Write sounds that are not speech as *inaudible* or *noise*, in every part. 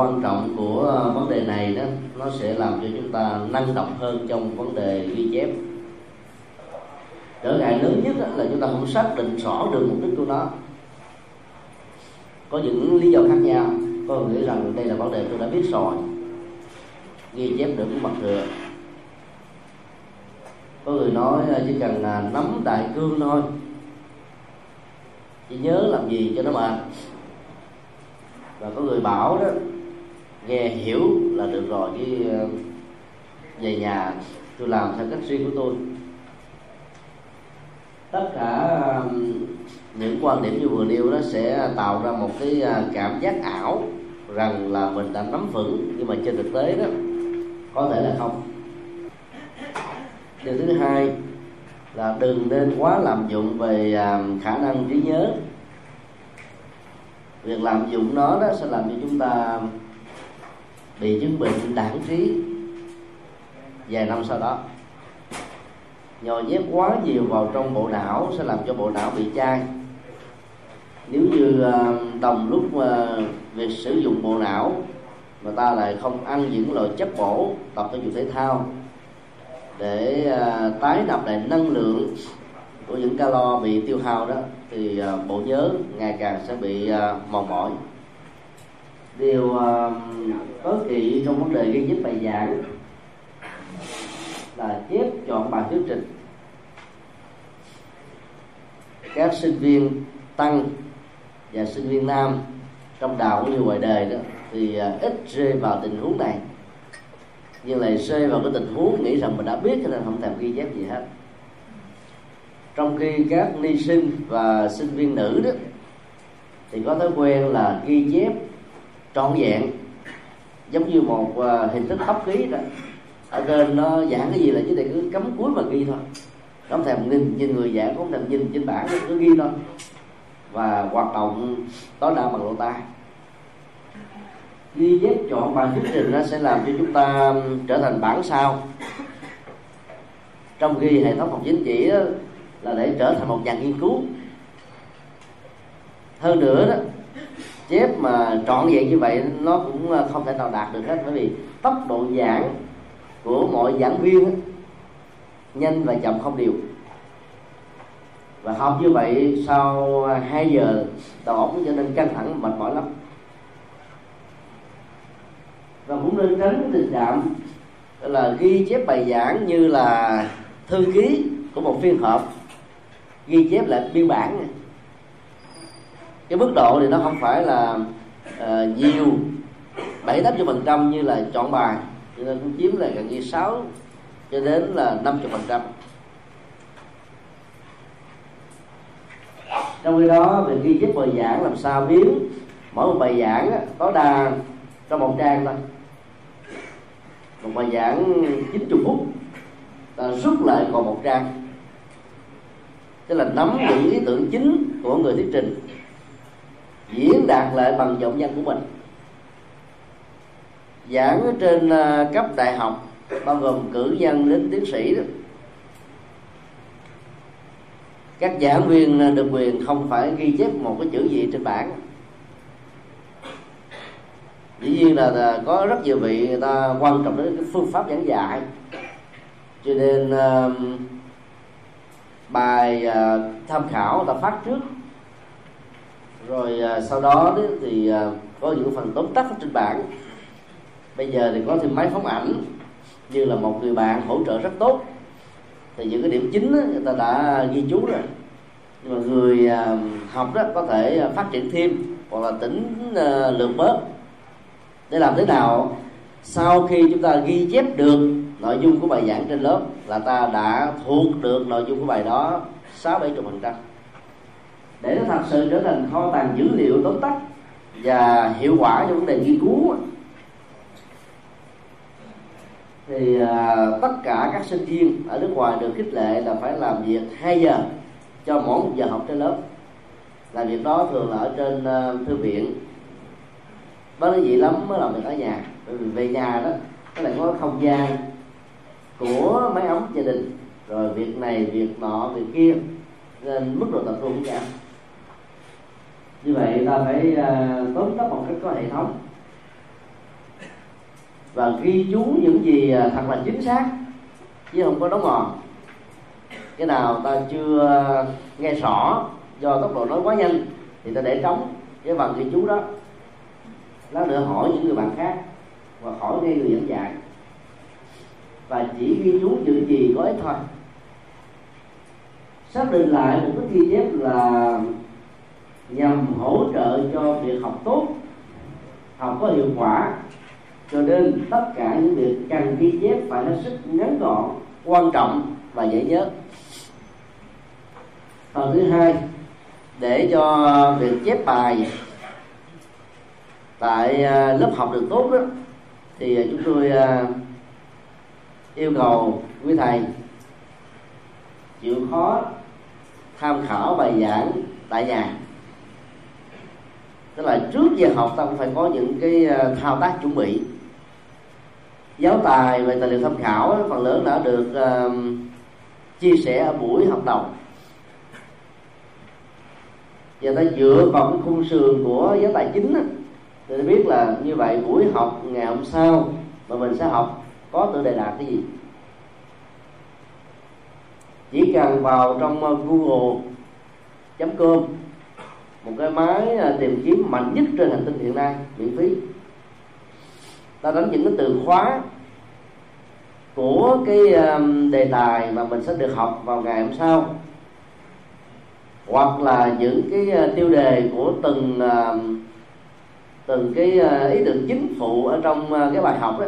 quan trọng của ờ, vấn đề này đó, nó sẽ làm cho chúng ta năng động hơn trong vấn đề ghi chép. Trở ngại lớn nhất là chúng ta không xác định rõ được mục đích của nó. Có những lý do khác nhau, có người nghĩ rằng đây là vấn đề tôi đã biết rồi, ghi chép được mặt thừa. Có người nói ờ, chỉ cần là nắm đại cương thôi chỉ nhớ làm gì cho nó mệt và có người bảo đó nghe hiểu là được rồi chứ ờ, về nhà tôi làm theo cách riêng của tôi. Tất cả những quan điểm như vừa nêu đó sẽ tạo ra một cái à, cảm giác ảo rằng là mình đã nắm vững, nhưng mà trên thực tế đó, có thể là không. Điều thứ hai là đừng nên quá lạm dụng về à, khả năng trí nhớ. Việc lạm dụng nó đó sẽ làm cho chúng ta bị chứng bệnh đảng trí vài năm sau đó nhồi nhét quá nhiều vào trong bộ não sẽ làm cho bộ não bị chai nếu như ờ, đồng lúc ờ, việc sử dụng bộ não mà ta lại không ăn những loại chất bổ tập thể dục thể thao để ờ, tái nạp lại năng lượng của những calo bị tiêu hao đó, thì bộ nhớ ngày càng sẽ bị mòn mỏi. Điều tối kỵ trong vấn đề ghi giúp bài giảng là chép chọn bài thuyết trình. Các sinh viên tăng và sinh viên nam trong đạo cũng như ngoài đời đó thì à, ít rơi vào tình huống này. Nhưng lại rơi vào cái tình huống nghĩ rằng mình đã biết cho nên không thèm ghi chép gì hết. Trong khi các ni sinh và sinh viên nữ đó thì có thói quen là ghi chép trọn vẹn, giống như một à, hình thức hấp ký đó ở trên nó giảng cái gì là chỉ để cứ cấm cuối mà ghi thôi. Không thèm nhìn, nhìn người giảng không thèm nhìn trên bảng cứ ghi thôi. Và hoạt động tối đa bằng lỗ tai. Ghi chép chọn bài thuyết trình nó sẽ làm cho chúng ta trở thành bản sao. Trong khi hệ thống học chính trị đó, là để trở thành một nhà nghiên cứu. Hơn nữa đó chép mà trọn vẹn như vậy nó cũng à, không thể nào đạt được hết bởi vì tốc độ giảng của mọi giảng viên nhanh và chậm không đều. Và học như vậy sau 2 giờ đầu óc trở nên căng thẳng mệt mỏi lắm. Và cũng nên tránh tình trạng là ghi chép bài giảng như là thư ký của một phiên họp ghi chép lại biên bản. Cái mức độ thì nó không phải là uh, nhiều bảy tám phần trăm như là chọn bài cho nên cũng chiếm là gần như sáu cho đến là năm phần trăm. Trong khi đó việc ghi chép bài giảng làm sao biến mỗi một bài giảng có đa trong một trang thôi. Một bài giảng 90 phút ta rút lại còn một trang. Tức là nắm những ý tưởng chính của người thuyết trình, diễn đạt lại bằng giọng văn của mình giảng trên ờ, cấp đại học bao gồm cử nhân đến tiến sĩ đó. Các giảng viên ờ, được quyền không phải ghi chép một cái chữ gì trên bảng. Dĩ nhiên là, ờ, có rất nhiều vị người ta quan trọng đến cái phương pháp giảng dạy. Cho nên uh, bài uh, tham khảo ta phát trước. Rồi uh, sau đó thì uh, có những phần tóm tắt trên bảng bây giờ thì có thêm máy phóng ảnh như là một người bạn hỗ trợ rất tốt. Thì những cái điểm chính đó, người ta đã ghi chú rồi. Nhưng mà người à, học đó có thể à, phát triển thêm hoặc là tính à, lượng bớt. Để làm thế nào? Sau khi chúng ta ghi chép được nội dung của bài giảng trên lớp là ta đã thuộc được nội dung của bài đó sáu bảy chục phần trăm. Để nó thật sự trở thành kho tàng dữ liệu tóm tắt và hiệu quả cho vấn đề nghiên cứu thì à, tất cả các sinh viên ở nước ngoài được khích lệ là phải làm việc 2 giờ cho mỗi một giờ học trên lớp. Làm việc đó thường là ở trên uh, thư viện. Bất đắc dĩ lắm mới làm việc ở nhà. Về nhà đó nó lại có không gian của máy ấm gia đình. Rồi việc này việc nọ việc kia. Nên mức độ tập trung cũng giảm. Như vậy ta phải uh, tóm tắt một cách có hệ thống và ghi chú những gì à, thật là chính xác, chứ không có đóng mòn. Cái nào ta chưa nghe rõ do tốc độ nói quá nhanh, thì ta để trống cái phần ghi chú đó. Lát nữa hỏi những người bạn khác và hỏi ngay người dẫn dạy. Và chỉ ghi chú những gì có ích thôi. Xác định lại một cái ghi chép là nhằm hỗ trợ cho việc học tốt, học có hiệu quả cho nên tất cả những việc cần ghi chép phải hết sức ngắn gọn, quan trọng và dễ nhớ. Phần thứ hai, để cho việc chép bài tại à, lớp học được tốt đó, thì chúng tôi à, yêu cầu quý thầy chịu khó tham khảo bài giảng tại nhà. Tức là trước giờ học ta cũng phải có những cái à, thao tác chuẩn bị giáo tài về tài liệu tham khảo phần lớn đã được uh, chia sẻ ở buổi học đầu. Và ta dựa vào cái khung sườn của giáo tài chính thì ta biết là như vậy buổi học ngày hôm sau mà mình sẽ học có tự đề đạt cái gì. Chỉ cần vào trong uh, google com một cái máy uh, tìm kiếm mạnh nhất trên hành tinh hiện nay miễn phí ta đánh những cái từ khóa của cái um, đề tài mà mình sẽ được học vào ngày hôm sau. Hoặc là những cái uh, tiêu đề của từng um, từng cái uh, ý tưởng chính phụ ở trong uh, cái bài học đó.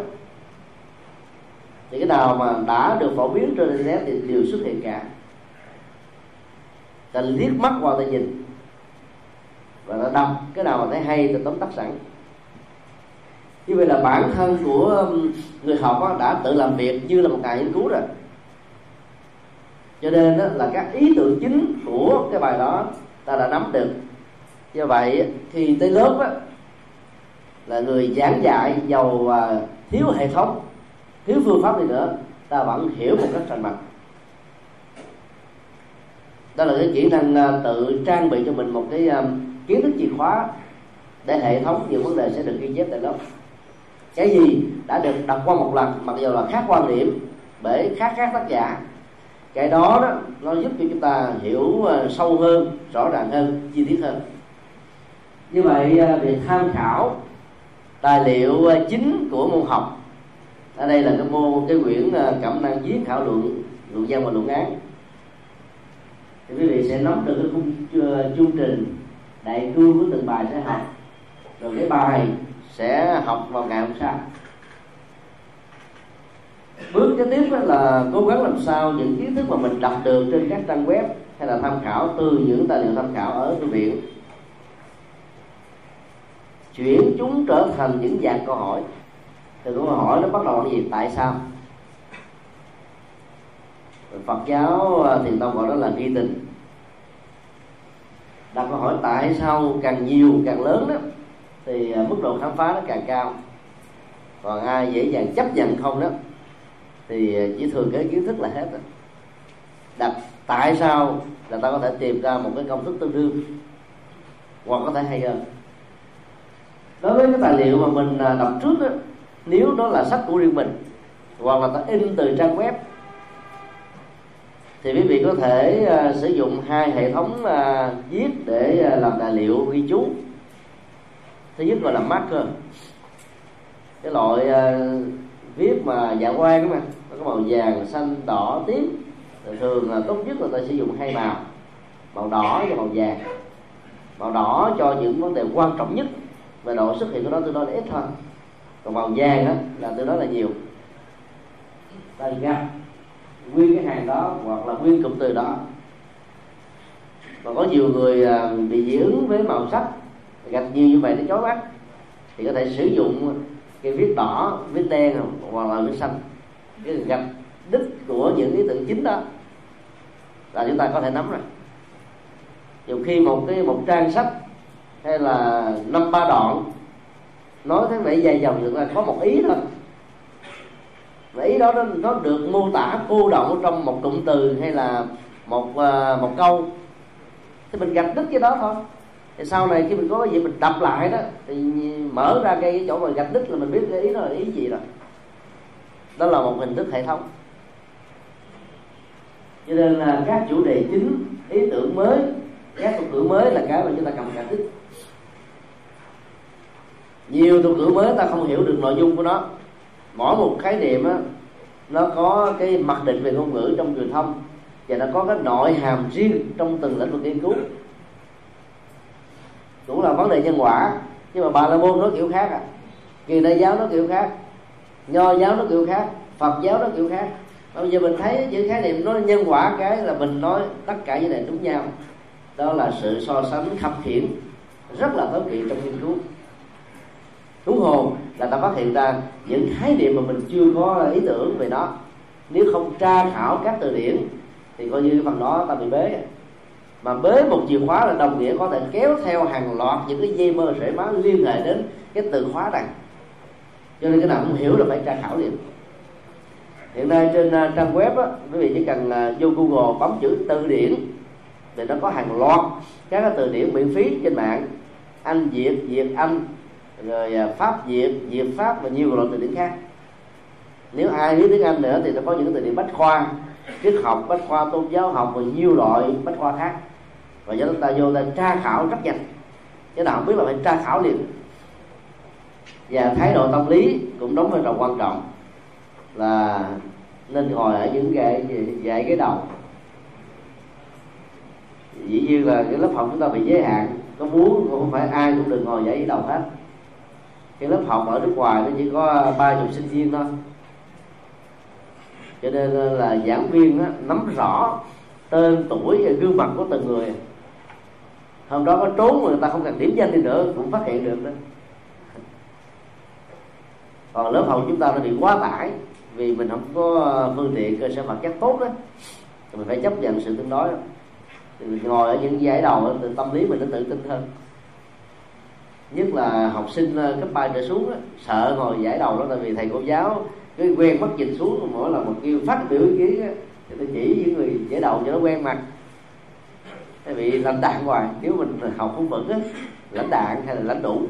Thì cái nào mà đã được phổ biến trên internet thì đều xuất hiện cả. Ta liếc mắt qua ta nhìn. Và ta đọc cái nào mà thấy hay thì tóm tắt sẵn như vậy là bản thân của um, người học đã tự làm việc như là một nhà nghiên cứu rồi. Cho nên đó là các ý tưởng chính của cái bài đó ta đã nắm được. Do vậy khi tới lớp á, là người giảng dạy giàu à, thiếu hệ thống thiếu phương pháp gì nữa ta vẫn hiểu một cách rành mạch. Đó là cái kỹ năng à, tự trang bị cho mình một cái à, kiến thức chìa khóa để hệ thống những vấn đề sẽ được ghi chép tại lớp cái gì đã được đọc qua một lần, mặc dù là khác quan điểm, bởi khác khác tác giả. Cái đó đó, nó giúp cho chúng ta hiểu ờ, sâu hơn, rõ ràng hơn, chi tiết hơn. Như vậy ờ, việc tham khảo tài liệu ờ, chính của môn học. Ở đây là cái môn, cái quyển cẩm năng viết khảo luận luận văn và luận án. Thì quý vị sẽ nắm được cái khung chương trình đại cương của từng bài sẽ học. Rồi cái bài sẽ học vào ngày hôm sau. Bước kế tiếp là cố gắng làm sao những kiến thức mà mình đọc được trên các trang web hay là tham khảo từ những tài liệu tham khảo ở thư viện. Chuyển chúng trở thành những dạng câu hỏi. Từ câu hỏi nó bắt đầu là gì? Tại sao? Phật giáo à, thiền tông gọi đó là nghi tình. Đặt câu hỏi tại sao càng nhiều càng lớn đó thì à, mức độ khám phá nó càng cao. Còn ai dễ dàng chấp nhận không đó thì à, chỉ thường cái kiến thức là hết rồi. Đặt tại sao là ta có thể tìm ra một cái công thức tương đương hoặc có thể hay hơn. Đối với cái tài liệu mà mình à, đọc trước đó, nếu đó là sách của riêng mình hoặc là ta in từ trang web thì quý vị có thể uh, sử dụng hai hệ thống uh, viết để uh, làm tài liệu ghi chú thứ nhất gọi là marker. Cái loại uh, viết mà dạ quang mà nó có màu vàng xanh đỏ tím. Thường là tốt nhất là ta sử dụng hai màu màu đỏ và màu vàng. Màu đỏ cho những vấn đề quan trọng nhất và độ xuất hiện của nó tương đối là ít thôi. Còn màu vàng đó là tương đối là nhiều. Ta gặp nguyên cái hàng đó hoặc là nguyên cụm từ đó. Và có nhiều người ờ, bị dị ứng với màu sắc gặp nhiều như vậy nó chói mắt. Thì có thể sử dụng cái viết đỏ viết đen hoặc là viết xanh. Cái gặp đích của những ý tưởng chính đó là chúng ta có thể nắm rồi. Nhiều khi một cái một trang sách hay là năm ba đoạn nói thế này dài dòng được là có một ý thôi. Và ý đó nó, nó được mô tả cô động trong một cụm từ hay là một uh, một câu. Thì mình gặp đích cái đó thôi thì sau này khi mình có cái gì mình đọc lại đó, thì mở ra cái chỗ mà gạch đích là mình biết cái ý đó là ý gì rồi. Đó là một hình thức hệ thống. Cho nên là các chủ đề chính, ý tưởng mới, các thuật ngữ mới là cái mà chúng ta cần giải thích nhiều thuật ngữ mới ta không hiểu được nội dung của nó. Mỗi một khái niệm á, nó có cái mặc định về ngôn ngữ trong truyền thông và nó có cái nội hàm riêng trong từng lĩnh vực nghiên cứu cũng là vấn đề nhân quả. Nhưng mà bà la môn nó kiểu khác à. Kỳ đại giáo nó kiểu khác. Nho giáo nó kiểu khác. Phật giáo nó kiểu khác. Bây giờ mình thấy những khái niệm nó nhân quả cái là mình nói tất cả những này đúng nhau. Đó là sự so sánh khập khiển rất là tối kỵ trong nghiên cứu. Thú hồn là ta phát hiện ra những khái niệm mà mình chưa có ý tưởng về nó. Nếu không tra khảo các từ điển, thì coi như phần đó ta bị bế mà bế một chìa khóa là đồng nghĩa có thể kéo theo hàng loạt những cái dây mơ rễ máu liên hệ đến cái từ khóa này. Cho nên cái nào không hiểu là phải tra khảo liền. Hiện nay trên à, trang web á, quý vị chỉ cần à, vô google bấm chữ từ điển thì nó có hàng loạt các cái từ điển miễn phí trên mạng. Anh việt việt anh rồi à, pháp việt việt pháp và nhiều loại từ điển khác. Nếu ai biết tiếng anh nữa thì nó có những từ điển bách khoa triết học bách khoa tôn giáo học và nhiều loại bách khoa khác và do chúng ta vô ta tra khảo rất nhanh cái nào không biết là phải tra khảo liền. Và thái độ tâm lý cũng đóng vai trò quan trọng là nên ngồi ở những cái dạy cái đầu. Dĩ nhiên là cái lớp học chúng ta bị giới hạn. Có muốn cũng không phải ai cũng được ngồi dạy cái đầu hết. Cái lớp học ở nước ngoài nó chỉ có ba chục sinh viên thôi. Cho nên là giảng viên đó, nắm rõ tên tuổi và gương mặt của từng người hôm đó có trốn mà người ta không cần điểm danh đi nữa cũng phát hiện được đó. Còn lớp học chúng ta nó bị quá tải vì mình không có ờ, phương tiện cơ sở vật chất tốt đó. Thì mình phải chấp nhận sự tương đối. Thì mình ngồi ở những giải đầu thì tâm lý mình nó tự tin hơn. Nhất là học sinh ờ, cấp ba trở xuống đó, sợ ngồi giải đầu đó là vì thầy cô giáo cái quen mất dịch xuống mỗi lần một kêu phát biểu ý kiến thì tôi chỉ những người giải đầu cho nó quen mặt tại bị lãnh đạn hoài nếu mình học không vững á lãnh đạn hay là lãnh đủ.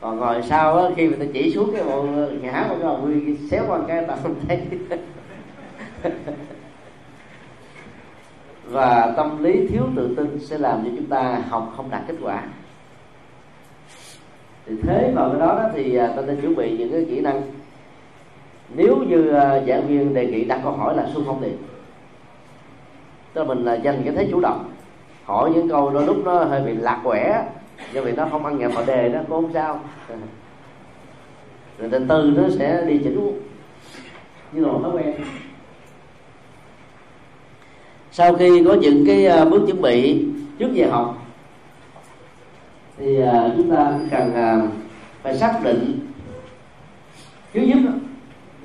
Còn ngồi sau á khi người ta chỉ xuống cái bộ ngã một cái đầu nguyên xéo qua cái tao không thấy. *laughs* Và tâm lý thiếu tự tin sẽ làm cho chúng ta học không đạt kết quả. Thì thế vào cái đó, đó thì à, ta nên chuẩn bị những cái kỹ năng. Nếu như à, giảng viên đề nghị đặt câu hỏi là xung phong liền tức là mình là dành cái thế chủ động hỏi những câu đôi lúc nó hơi bị lạc quẻ do vì nó không ăn nhập vào đề đó cũng không sao. Rồi từ từ nó sẽ đi chỉnh. Như là một thói quen. Sau khi có những cái à, bước chuẩn bị trước giờ học thì à, chúng ta cần à, phải xác định thứ nhất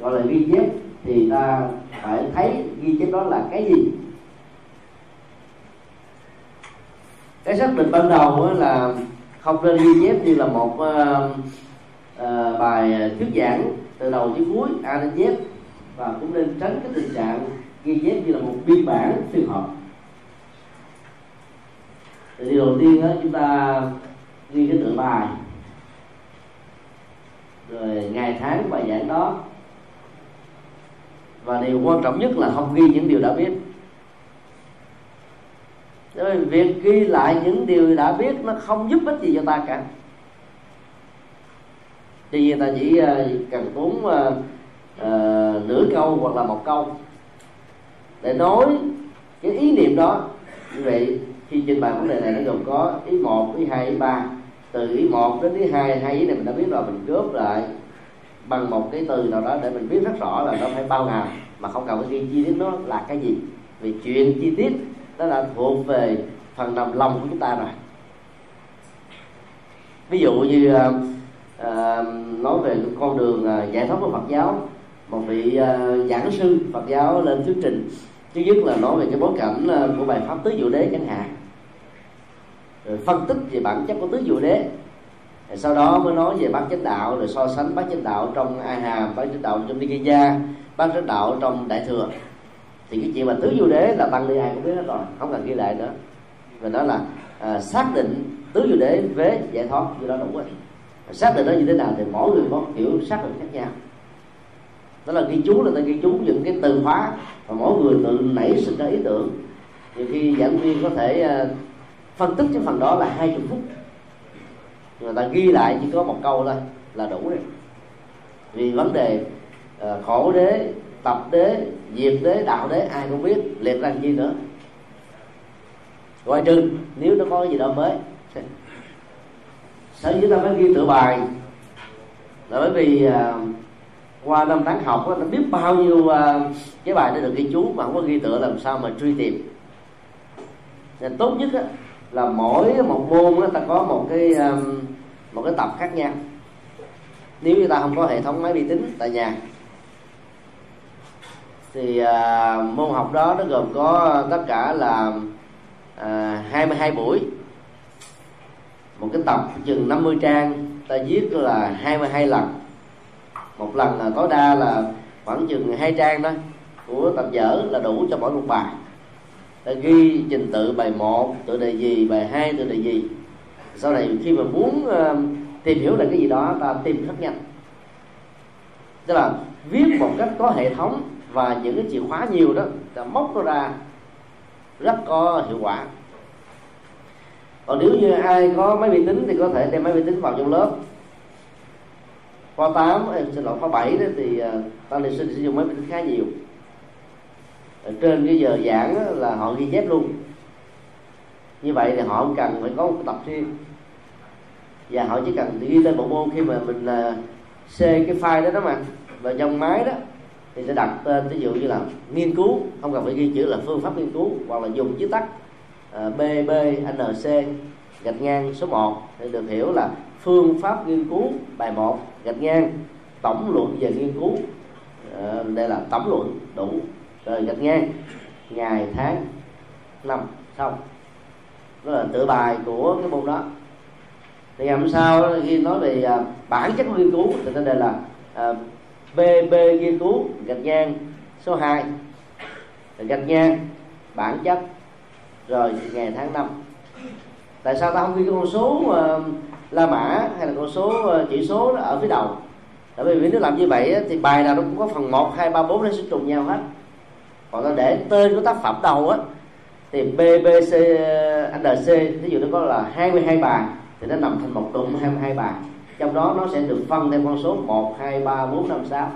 gọi là ghi chép thì ta phải thấy ghi chép đó là cái gì cái xác định ban đầu là không nên ghi chép như là một uh, uh, bài thuyết giảng từ đầu đến cuối a đến z và cũng nên tránh cái tình trạng ghi chép như là một biên bản phiên họp thì điều đầu tiên đó chúng ta ghi cái tựa bài. Rồi ngày tháng bài giảng đó. Và điều quan trọng nhất là không ghi những điều đã biết bởi việc ghi lại những điều đã biết nó không giúp ích gì cho ta cả. Tuy nhiên ta chỉ ờ, cần tốn uh, uh, nửa câu hoặc là một câu để nói cái ý niệm đó. Như vậy khi trình bày vấn đề này nó gồm có ý một ý hai ý ba. Từ ý một đến ý hai hai ý này mình đã biết rồi mình góp lại bằng một cái từ nào đó để mình biết rất rõ là nó phải bao hàm mà không cần phải ghi chi tiết nó là cái gì. Vì chuyện chi tiết đó là thuộc về phần nằm lòng của chúng ta rồi. Ví dụ như uh, nói về con đường uh, giải thoát của Phật giáo một vị uh, giảng sư Phật giáo lên thuyết trình thứ nhất là nói về cái bối cảnh uh, của bài pháp tứ diệu đế chẳng hạn. Rồi phân tích về bản chất của tứ diệu đế. Rồi sau đó mới nói về bát chánh đạo rồi so sánh bát chánh đạo trong a hàm bát chánh đạo trong nikaya bát chánh đạo trong đại thừa thì cái chuyện mà tứ vô đế là tăng ni ai cũng biết hết rồi không cần ghi lại nữa. Và đó là à, xác định tứ vô đế vế giải thoát như đó đủ rồi. Xác định nó như thế nào thì mỗi người có kiểu xác định khác nhau. Đó là ghi chú là ta ghi chú những cái từ khóa và mỗi người tự nảy sinh ra ý tưởng. Nhiều khi giảng viên có thể à, phân tích cái phần đó là hai chục phút. Người ta ghi lại chỉ có một câu thôi là đủ rồi. Vì vấn đề à, khổ đế tập đế diệt đế đạo đế ai cũng biết liệt ra chi nữa. Ngoài trừ nếu nó có gì đó mới sở dĩ ta mới ghi tựa bài là bởi vì uh, qua năm tháng học nó biết bao nhiêu uh, cái bài đã được ghi chú mà không có ghi tựa làm sao mà truy tìm. Nên tốt nhất á, là mỗi một môn đó, ta có một cái um, một cái tập khác nhau. Nếu như ta không có hệ thống máy vi tính tại nhà thì à, môn học đó nó gồm có tất cả là à, 22 buổi. Một cái tập chừng 50 trang ta viết là 22 lần. Một lần là tối đa là khoảng chừng hai trang đó của tập dở là đủ cho mỗi một bài. Ta ghi trình tự bài một tự đề gì bài hai tự đề gì. Sau này khi mà muốn uh, tìm hiểu là cái gì đó ta tìm rất nhanh. Tức là viết một cách có hệ thống và những cái chìa khóa nhiều đó ta móc nó ra rất có hiệu quả. Còn nếu như ai có máy vi tính thì có thể đem máy vi tính vào trong lớp. Khoa 8 em xin lỗi khoa 7 đó thì uh, tăng ni sinh sử dụng máy vi tính khá nhiều. Ở trên cái giờ giảng là họ ghi chép luôn. Như vậy thì họ không cần phải có một tập riêng. Và họ chỉ cần ghi tên bộ môn khi mà mình uh, cái file đó đó mà. Và trong máy đó thì sẽ đặt tên ví dụ như là nghiên cứu không cần phải ghi chữ là phương pháp nghiên cứu hoặc là dùng chữ tắt ờ, uh, BBNC gạch ngang số 1 thì được hiểu là phương pháp nghiên cứu bài 1 gạch ngang tổng luận về nghiên cứu. Uh, đây là tổng luận đủ rồi gạch ngang ngày tháng năm xong. Đó là tự bài của cái môn đó. Thì làm sao khi nói về uh, bản chất nghiên cứu thì ta đề là uh, à, BB nghiên cứu gạch ngang số 2 gạch ngang bản chất. Rồi ngày tháng năm. Tại sao ta không ghi cái con số uh, la mã hay là con số uh, chỉ số ở phía đầu? Tại vì nếu làm như vậy thì bài nào nó cũng có phần 1, 2, 3, 4 nó sẽ trùng nhau hết. Còn ta để tên của tác phẩm đầu á thì BBC ờ, NC ví dụ nó có là 22 bài thì nó nằm thành một cụm 22 bài trong đó nó sẽ được phân theo con số 1, 2, 3, 4, 5, 6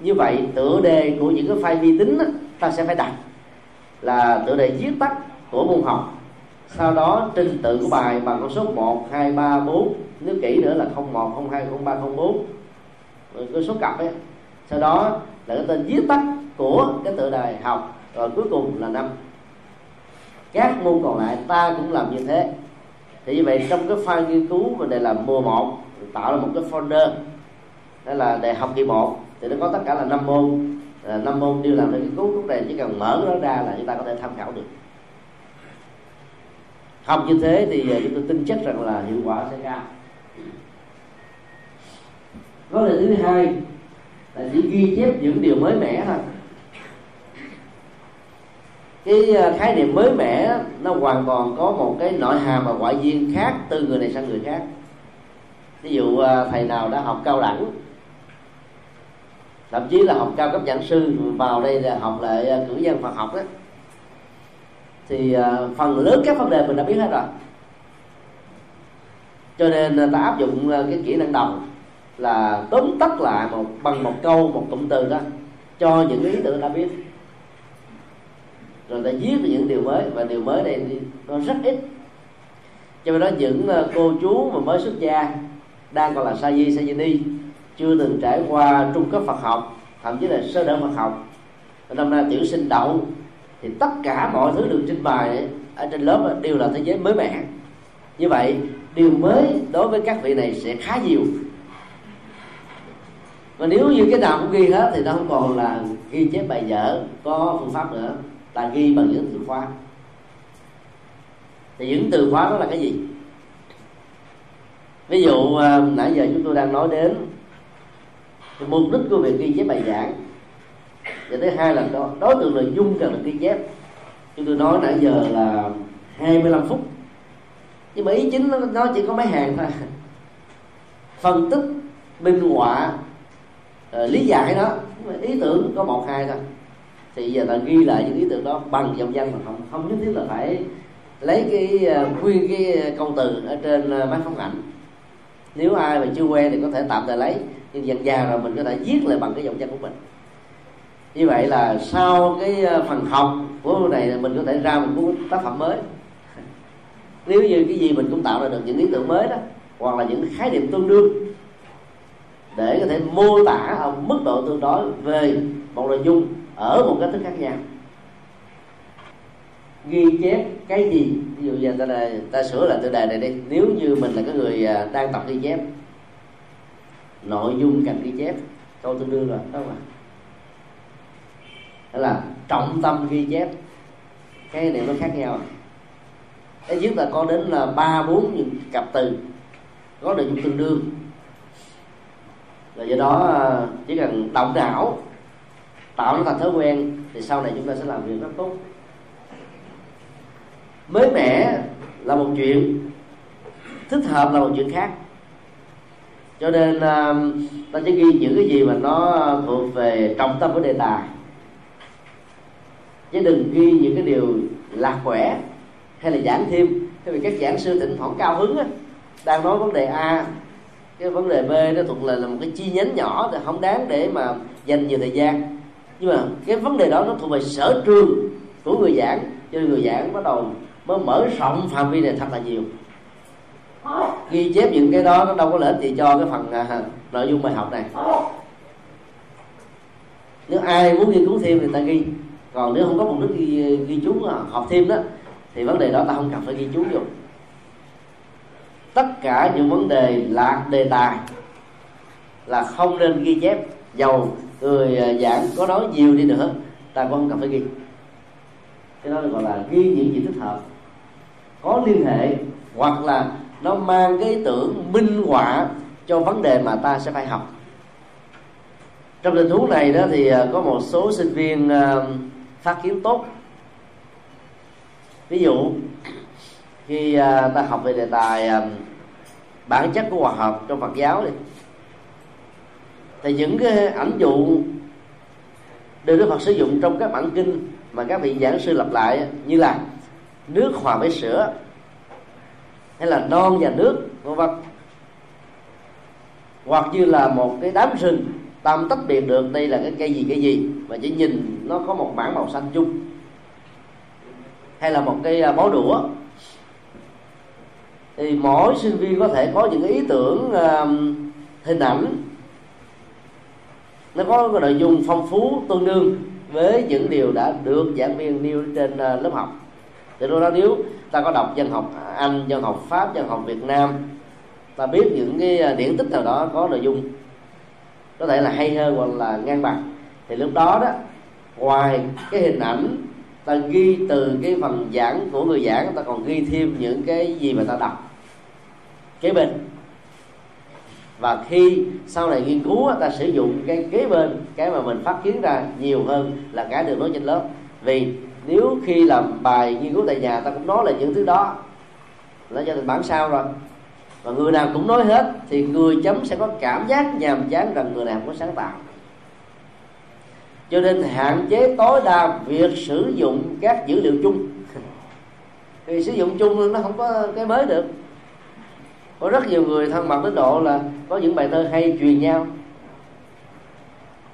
như vậy tựa đề của những cái file vi tính đó, ta sẽ phải đặt là tựa đề viết tắt của môn học. Sau đó trình tự của bài bằng con số 1, 2, 3, 4 nếu kỹ nữa là 01, 02, 03, 04 cái số cặp ấy. Sau đó là cái tên viết tắt của cái tựa đề học. Rồi cuối cùng là năm. Các môn còn lại ta cũng làm như thế. Thì như vậy trong cái file nghiên cứu mình đề là mùa 1 tạo ra một cái folder, đó là đại học kỳ một. Thì nó có tất cả là năm môn. Ờ, năm môn đều làm được cái cấu trúc này chỉ cần mở nó ra là chúng ta có thể tham khảo được. Học như thế thì ờ, chúng tôi tin chắc rằng là hiệu quả sẽ cao. Vấn đề thứ hai là chỉ ghi chép những điều mới mẻ thôi. Cái ờ, khái niệm mới mẻ nó hoàn toàn có một cái nội hàm và ngoại duyên khác từ người này sang người khác ví dụ à, thầy nào đã học cao đẳng, thậm chí là học cao cấp giảng sư, vào đây là học lại à, cử nhân Phật học đó, thì à, phần lớn các vấn đề mình đã biết hết rồi. Cho nên ta áp dụng cái kỹ năng đồng là tóm tắt lại một, bằng một câu, một cụm từ đó, cho những ý tưởng đã biết. Rồi ta viết những điều mới, và điều mới đây nó rất ít. Cho nên đó những cô chú mà mới xuất gia đang còn là sa di sa di ni chưa từng trải qua trung cấp Phật học thậm chí là sơ đẳng Phật học. Năm nay tiểu sinh đậu thì tất cả mọi thứ được trình bày ấy, ở trên lớp đều là thế giới mới mẻ. Như vậy điều mới đối với các vị này sẽ khá nhiều. Và nếu như cái nào cũng ghi hết thì nó không còn là ghi chép bài vở có phương pháp nữa là ghi bằng những từ khóa. Thì những từ khóa đó là cái gì? Ví dụ à, nãy giờ chúng tôi đang nói đến thì mục đích của việc ghi chép bài giảng. Và thứ hai là đó đối tượng nội dung cần được ghi chép. Chúng tôi nói nãy giờ là 25 phút. Nhưng mà ý chính nó chỉ có mấy hàng thôi. Phân tích minh họa uh, lý giải đó. Ý tưởng có một hai thôi. Thì giờ ta ghi lại những ý tưởng đó bằng dòng văn mà không không nhất thiết là phải lấy cái uh, nguyên cái câu từ ở trên uh, máy phóng ảnh nếu ai mà chưa quen thì có thể tạm thời lấy. Nhưng dần già rồi mình có thể viết lại bằng cái giọng văn của mình. Như vậy là sau cái ờ, phần học của này mình có thể ra một cuốn tác phẩm mới. Nếu như cái gì mình cũng tạo ra được những ý tưởng mới đó, hoặc là những khái niệm tương đương, để có thể mô tả ở mức độ tương đối về một nội dung ở một cách thức khác nhau ghi chép cái gì? Ví dụ giờ ta là ta sửa lại tựa đề này đi. Nếu như mình là cái người à, đang tập ghi chép, nội dung cần ghi chép, câu tương đương rồi đó mà đó là trọng tâm ghi chép. Cái này nó khác nhau. Ít nhất là có đến là ba, bốn những cặp từ có nội dung tương đương. Rồi do đó à, chỉ cần động não, tạo nó thành thói quen, thì sau này chúng ta sẽ làm việc rất tốt mới mẻ là một chuyện thích hợp là một chuyện khác. Cho nên uh, ta chỉ ghi những cái gì mà nó thuộc về trọng tâm của đề tài. Chứ đừng ghi những cái điều lạc quẻ hay là giảng thêm. Thế vì các giảng sư thỉnh thoảng cao hứng á, đang nói vấn đề a cái vấn đề b nó thuộc là, là một cái chi nhánh nhỏ thì không đáng để mà dành nhiều thời gian. Nhưng mà cái vấn đề đó nó thuộc về sở trường của người giảng. Cho nên người giảng bắt đầu mới mở rộng phạm vi này thật là nhiều. Ghi chép những cái đó nó đâu có lợi gì cho cái phần à, nội dung bài học này. Nếu ai muốn nghiên cứu thêm thì ta ghi. Còn nếu không có mục đích ghi, ghi chú à, học thêm đó thì vấn đề đó ta không cần phải ghi chú vô. Tất cả những vấn đề lạc đề tài là không nên ghi chép. Dầu người à, giảng có nói nhiều đi nữa ta cũng không cần phải ghi. Cái đó gọi là ghi những gì thích hợp có liên hệ, hoặc là nó mang cái tưởng minh họa cho vấn đề mà ta sẽ phải học. Trong tình huống này đó thì à, có một số sinh viên à, phát kiến tốt. Ví dụ, khi à, ta học về đề tài bản chất của hòa hợp trong Phật giáo đi, thì những cái ảnh dụ được Đức Phật sử dụng trong các bản kinh mà các vị giảng sư lặp lại như là nước hòa với sữa. Hay là non và nước vân vân. Hoặc như là một cái đám rừng tam tách biệt được đây là cái cây gì cái gì mà chỉ nhìn nó có một mảng màu xanh chung. Hay là một cái à, bó đũa. Thì mỗi sinh viên có thể có những ý tưởng uh, hình ảnh. Nó có cái nội dung phong phú tương đương với những điều đã được giảng viên nêu trên uh, lớp học thì lúc đó nếu ta có đọc dân học anh dân học pháp dân học việt nam, ta biết những cái à, điển tích nào đó có nội dung có thể là hay hơn hoặc là ngang bằng. Thì lúc đó đó, ngoài cái hình ảnh ta ghi từ cái phần giảng của người giảng, ta còn ghi thêm những cái gì mà ta đọc kế bên. Và khi sau này nghiên cứu ta sử dụng cái kế bên, cái mà mình phát kiến ra nhiều hơn là cái được nói trên lớp. Vì nếu khi làm bài nghiên cứu tại nhà, ta cũng nói là những thứ đó. Nó cho thành bản sao rồi. Và người nào cũng nói hết, thì người chấm sẽ có cảm giác nhàm chán rằng người nào cũng sáng tạo. Cho nên hạn chế tối đa việc sử dụng các dữ liệu chung. Vì sử dụng chung nó không có cái mới được. Có rất nhiều người thân mật đến độ là có những bài thơ hay truyền nhau.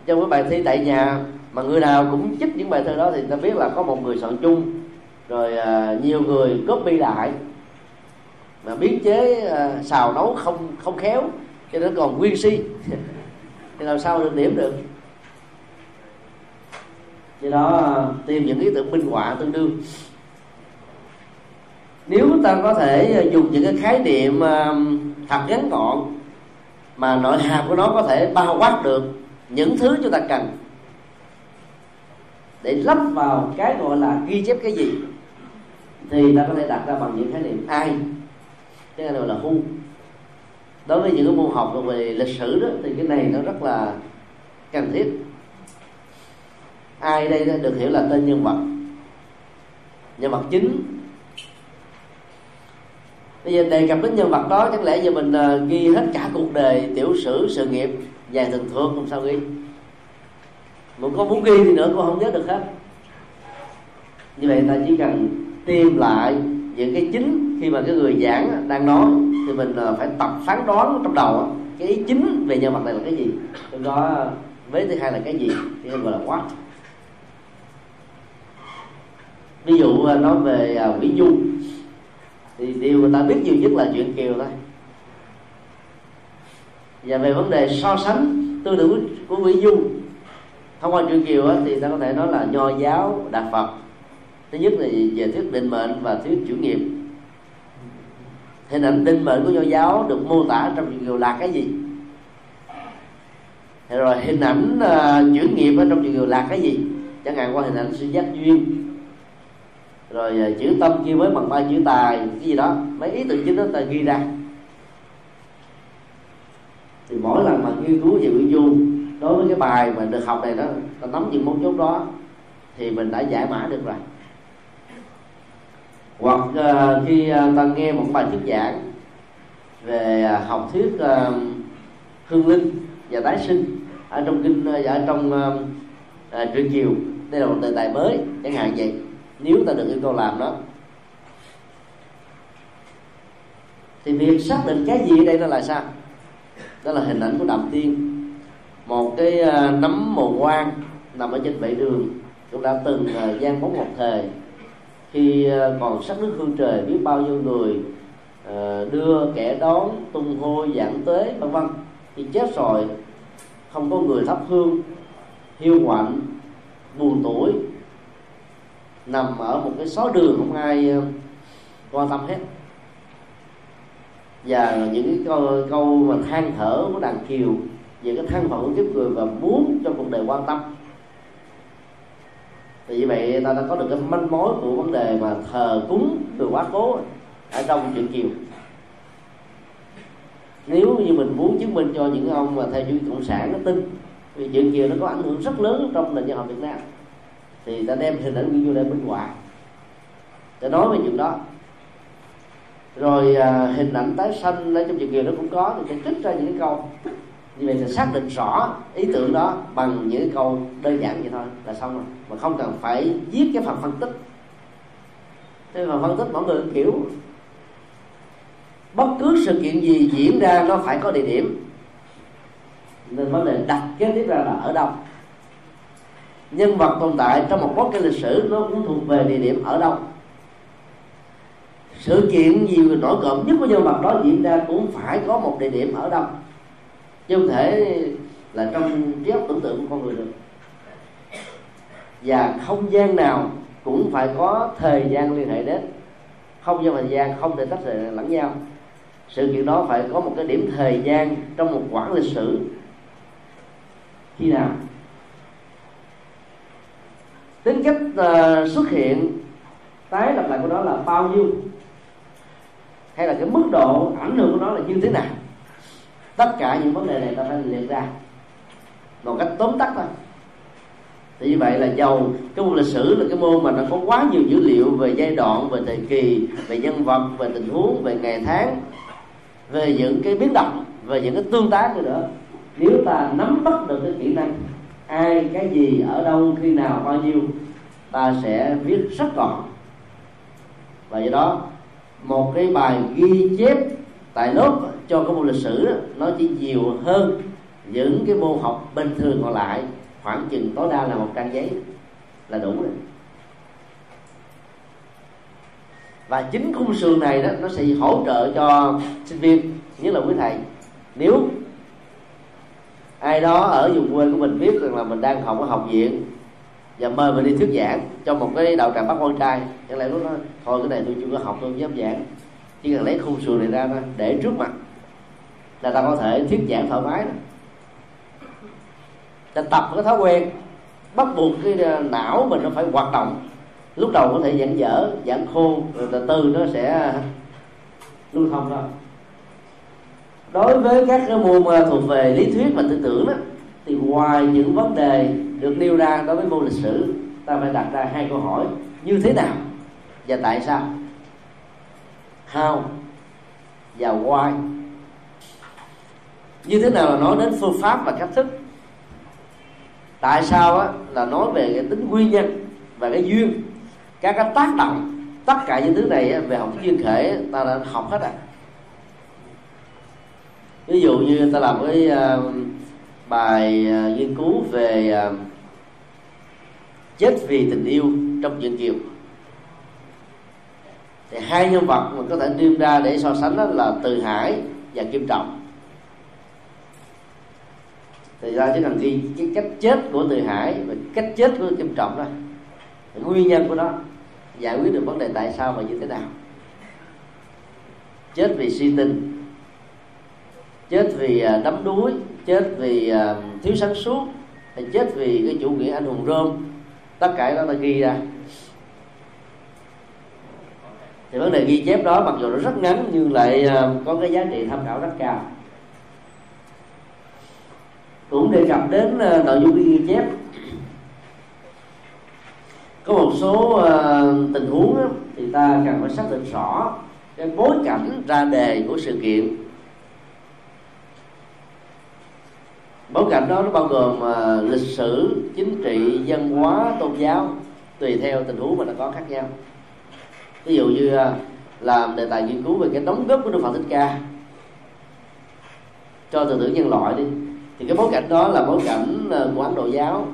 Trong cái bài thi tại nhà mà người nào cũng chích những bài thơ đó thì ta biết là có một người soạn chung. Rồi à, nhiều người copy lại. Mà biến chế à, xào nấu không không khéo cho nên còn nguyên si. *laughs* Thì làm sao được điểm được? Do đó à, tìm những ý tưởng minh họa tương đương. Nếu ta có thể à, dùng những cái khái niệm à, thật ngắn gọn mà nội hàm của nó có thể bao quát được những thứ chúng ta cần để lắp vào cái gọi là ghi chép cái gì thì ta có thể đặt ra bằng những khái niệm ai. Cái này gọi là who đối với những cái môn học về lịch sử đó, thì cái này nó rất là cần thiết. Ai đây được hiểu là tên nhân vật. Nhân vật chính. Bây giờ đề cập đến nhân vật đó chẳng lẽ giờ mình ờ, ghi hết cả cuộc đời tiểu sử, sự nghiệp, dài thường thường không sao ghi cũng có muốn ghi thì nữa cũng không nhớ được hết. Như vậy ta chỉ cần tìm lại những cái chính khi mà cái người giảng đang nói, thì mình à, phải tập phán đoán trong đầu cái ý chính về nhân vật này là cái gì. Trong đó với thứ hai là cái gì, thì gọi là what ví dụ à, nói về à, vĩ du, thì điều người ta biết nhiều nhất là chuyện kiều thôi. Và về vấn đề so sánh tư tưởng của vĩ du thông qua chuyện kiều thì ta có thể nói là nho giáo đạt phật. Thứ nhất là về thuyết định mệnh và thuyết chủ nghiệp. Hình ảnh định mệnh của nho giáo được mô tả trong chuyện kiều là cái gì? Rồi hình ảnh à, uh, chuyển nghiệp ở trong chuyện kiều là cái gì? Chẳng hạn qua hình ảnh sự giác duyên. Rồi uh, chữ tâm kia với bằng ba chữ tài cái gì đó. Mấy ý tưởng chính đó ta ghi ra. Thì mỗi lần mà nghiên cứu về nguyễn du đối với cái bài mà được học này đó ta nắm những mấu chốt đó thì mình đã giải mã được rồi. Hoặc uh, khi uh, ta nghe một bài thuyết giảng về uh, học thuyết uh, hương linh và tái sinh ở trong kinh ở trong uh, uh, truyện kiều đây là một đề tài mới chẳng hạn vậy nếu ta được yêu cầu làm đó. Thì việc xác định cái gì ở đây nó là sao? Đó là hình ảnh của đàm tiên một cái ờ, nấm mồ quan nằm ở trên vệ đường cũng đã từng ờ, gian bóng một thời. Khi ờ, còn sắc nước hương trời biết bao nhiêu người đưa kẻ đón tung hô giảng tế vân vân thì chết rồi. Không có người thắp hương hiu quạnh buồn tuổi. Nằm ở một cái xó đường không ai quan tâm hết. Và những cái câu, câu mà than thở của đàn kiều về cái thân phận của kiếp người và muốn cho cuộc đời quan tâm. Thì như vậy ta đã có được cái manh mối của vấn đề mà thờ cúng từ quá cố ở trong chuyện kiều. Nếu như mình muốn chứng minh cho những ông mà theo chủ cộng sản nó tin vì chuyện kiều nó có ảnh hưởng rất lớn trong nền văn học việt nam thì ta đem hình ảnh nguyên vô để minh họa để nói về chuyện đó. Rồi à, hình ảnh tái sanh ở trong chuyện kiều nó cũng có thì sẽ trích ra những cái câu như vậy thì xác định rõ ý tưởng đó bằng những câu đơn giản vậy thôi là xong rồi. Mà không cần phải viết cái phần phân tích. Thế phần phân tích mỗi người kiểu, bất cứ sự kiện gì diễn ra nó phải có địa điểm. Nên vấn đề đặt kế tiếp ra là ở đâu. Nhân vật tồn tại trong một bối cái lịch sử nó cũng thuộc về địa điểm ở đâu. Sự kiện gì nổi cộm nhất của nhân vật đó diễn ra cũng phải có một địa điểm ở đâu chứ không thể là trong trí óc tưởng tượng của con người được. Và không gian nào cũng phải có thời gian liên hệ đến. Không gian thời gian không thể tách rời lẫn nhau. Sự kiện đó phải có một cái điểm thời gian trong một quãng lịch sử. Khi nào? Tính cách uh, xuất hiện tái lập lại của nó là bao nhiêu? Hay là cái mức độ ảnh hưởng của nó là như thế nào? Tất cả những vấn đề này ta phải liệt ra một cách tóm tắt thôi. Thì như vậy là giàu cái môn lịch sử là cái môn mà nó có quá nhiều dữ liệu về giai đoạn, về thời kỳ, về nhân vật, về tình huống, về ngày tháng, về những cái biến động, về những cái tương tác nữa. Nếu ta nắm bắt được cái kỹ năng, ai, cái gì, ở đâu, khi nào, bao nhiêu, ta sẽ viết rất gọn. Và do đó, một cái bài ghi chép tại lớp cho cái môn lịch sử đó, nó chỉ nhiều hơn những cái môn học bình thường còn lại. Khoảng chừng tối đa là một trang giấy là đủ rồi. Và chính khung sườn này đó nó sẽ hỗ trợ cho sinh viên nhất là quý thầy. Nếu ai đó ở vùng quê của mình biết rằng là mình đang học ở học viện và mời mình đi thuyết giảng cho một cái đạo tràng bắt quan trai chẳng lẽ lúc đó thôi cái này tôi chưa có học tôi không dám giảng chỉ cần lấy khung sườn này ra để trước mặt là ta có thể thuyết giảng thoải mái rồi ta tập cái thói quen, bắt buộc cái ờ, não mình nó phải hoạt động. Lúc đầu có thể giãn dở giãn khô, rồi từ từ nó sẽ ờ, lưu thông thôi. Đối với các cái môn ờ, thuộc về lý thuyết và tư tưởng đó, thì ngoài những vấn đề được nêu ra đối với môn lịch sử, ta phải đặt ra hai câu hỏi, như thế nào và tại sao? How và why như thế nào là nói đến phương pháp và cách thức? Tại sao á, là nói về cái tính nguyên nhân và cái duyên? Các cái tác động tất cả những thứ này á, về học duyên khể ta đã học hết à ví dụ như ta làm cái uh, bài uh, nghiên cứu về uh, chết vì tình yêu trong chuyện kiều thì hai nhân vật mà có thể nêu ra để so sánh đó là từ hải và kim trọng. Thì ra chỉ cần ghi cái cách chết của từ hải và cách chết của kim trọng đó nguyên nhân của nó. Giải quyết được vấn đề tại sao và như thế nào. Chết vì suy tinh chết vì à, đắm đuối, chết vì à, thiếu sáng suốt, hay chết vì cái chủ nghĩa anh hùng rơm tất cả đó ta ghi ra thì vấn đề ghi chép đó mặc dù nó rất ngắn nhưng lại à, có cái giá trị tham khảo rất cao. Cũng đề cập đến à, nội dung ghi chép. Có một số uh, tình huống đó, thì ta cần phải xác định rõ cái bối cảnh ra đề của sự kiện. Bối cảnh đó nó bao gồm uh, lịch sử chính trị văn hóa tôn giáo tùy theo tình huống mà nó có khác nhau ví dụ như ờ, làm đề tài nghiên cứu về cái đóng góp của đức phật thích ca, cho tư tưởng nhân loại đi, thì cái bối cảnh đó là bối cảnh ờ, của ấn độ giáo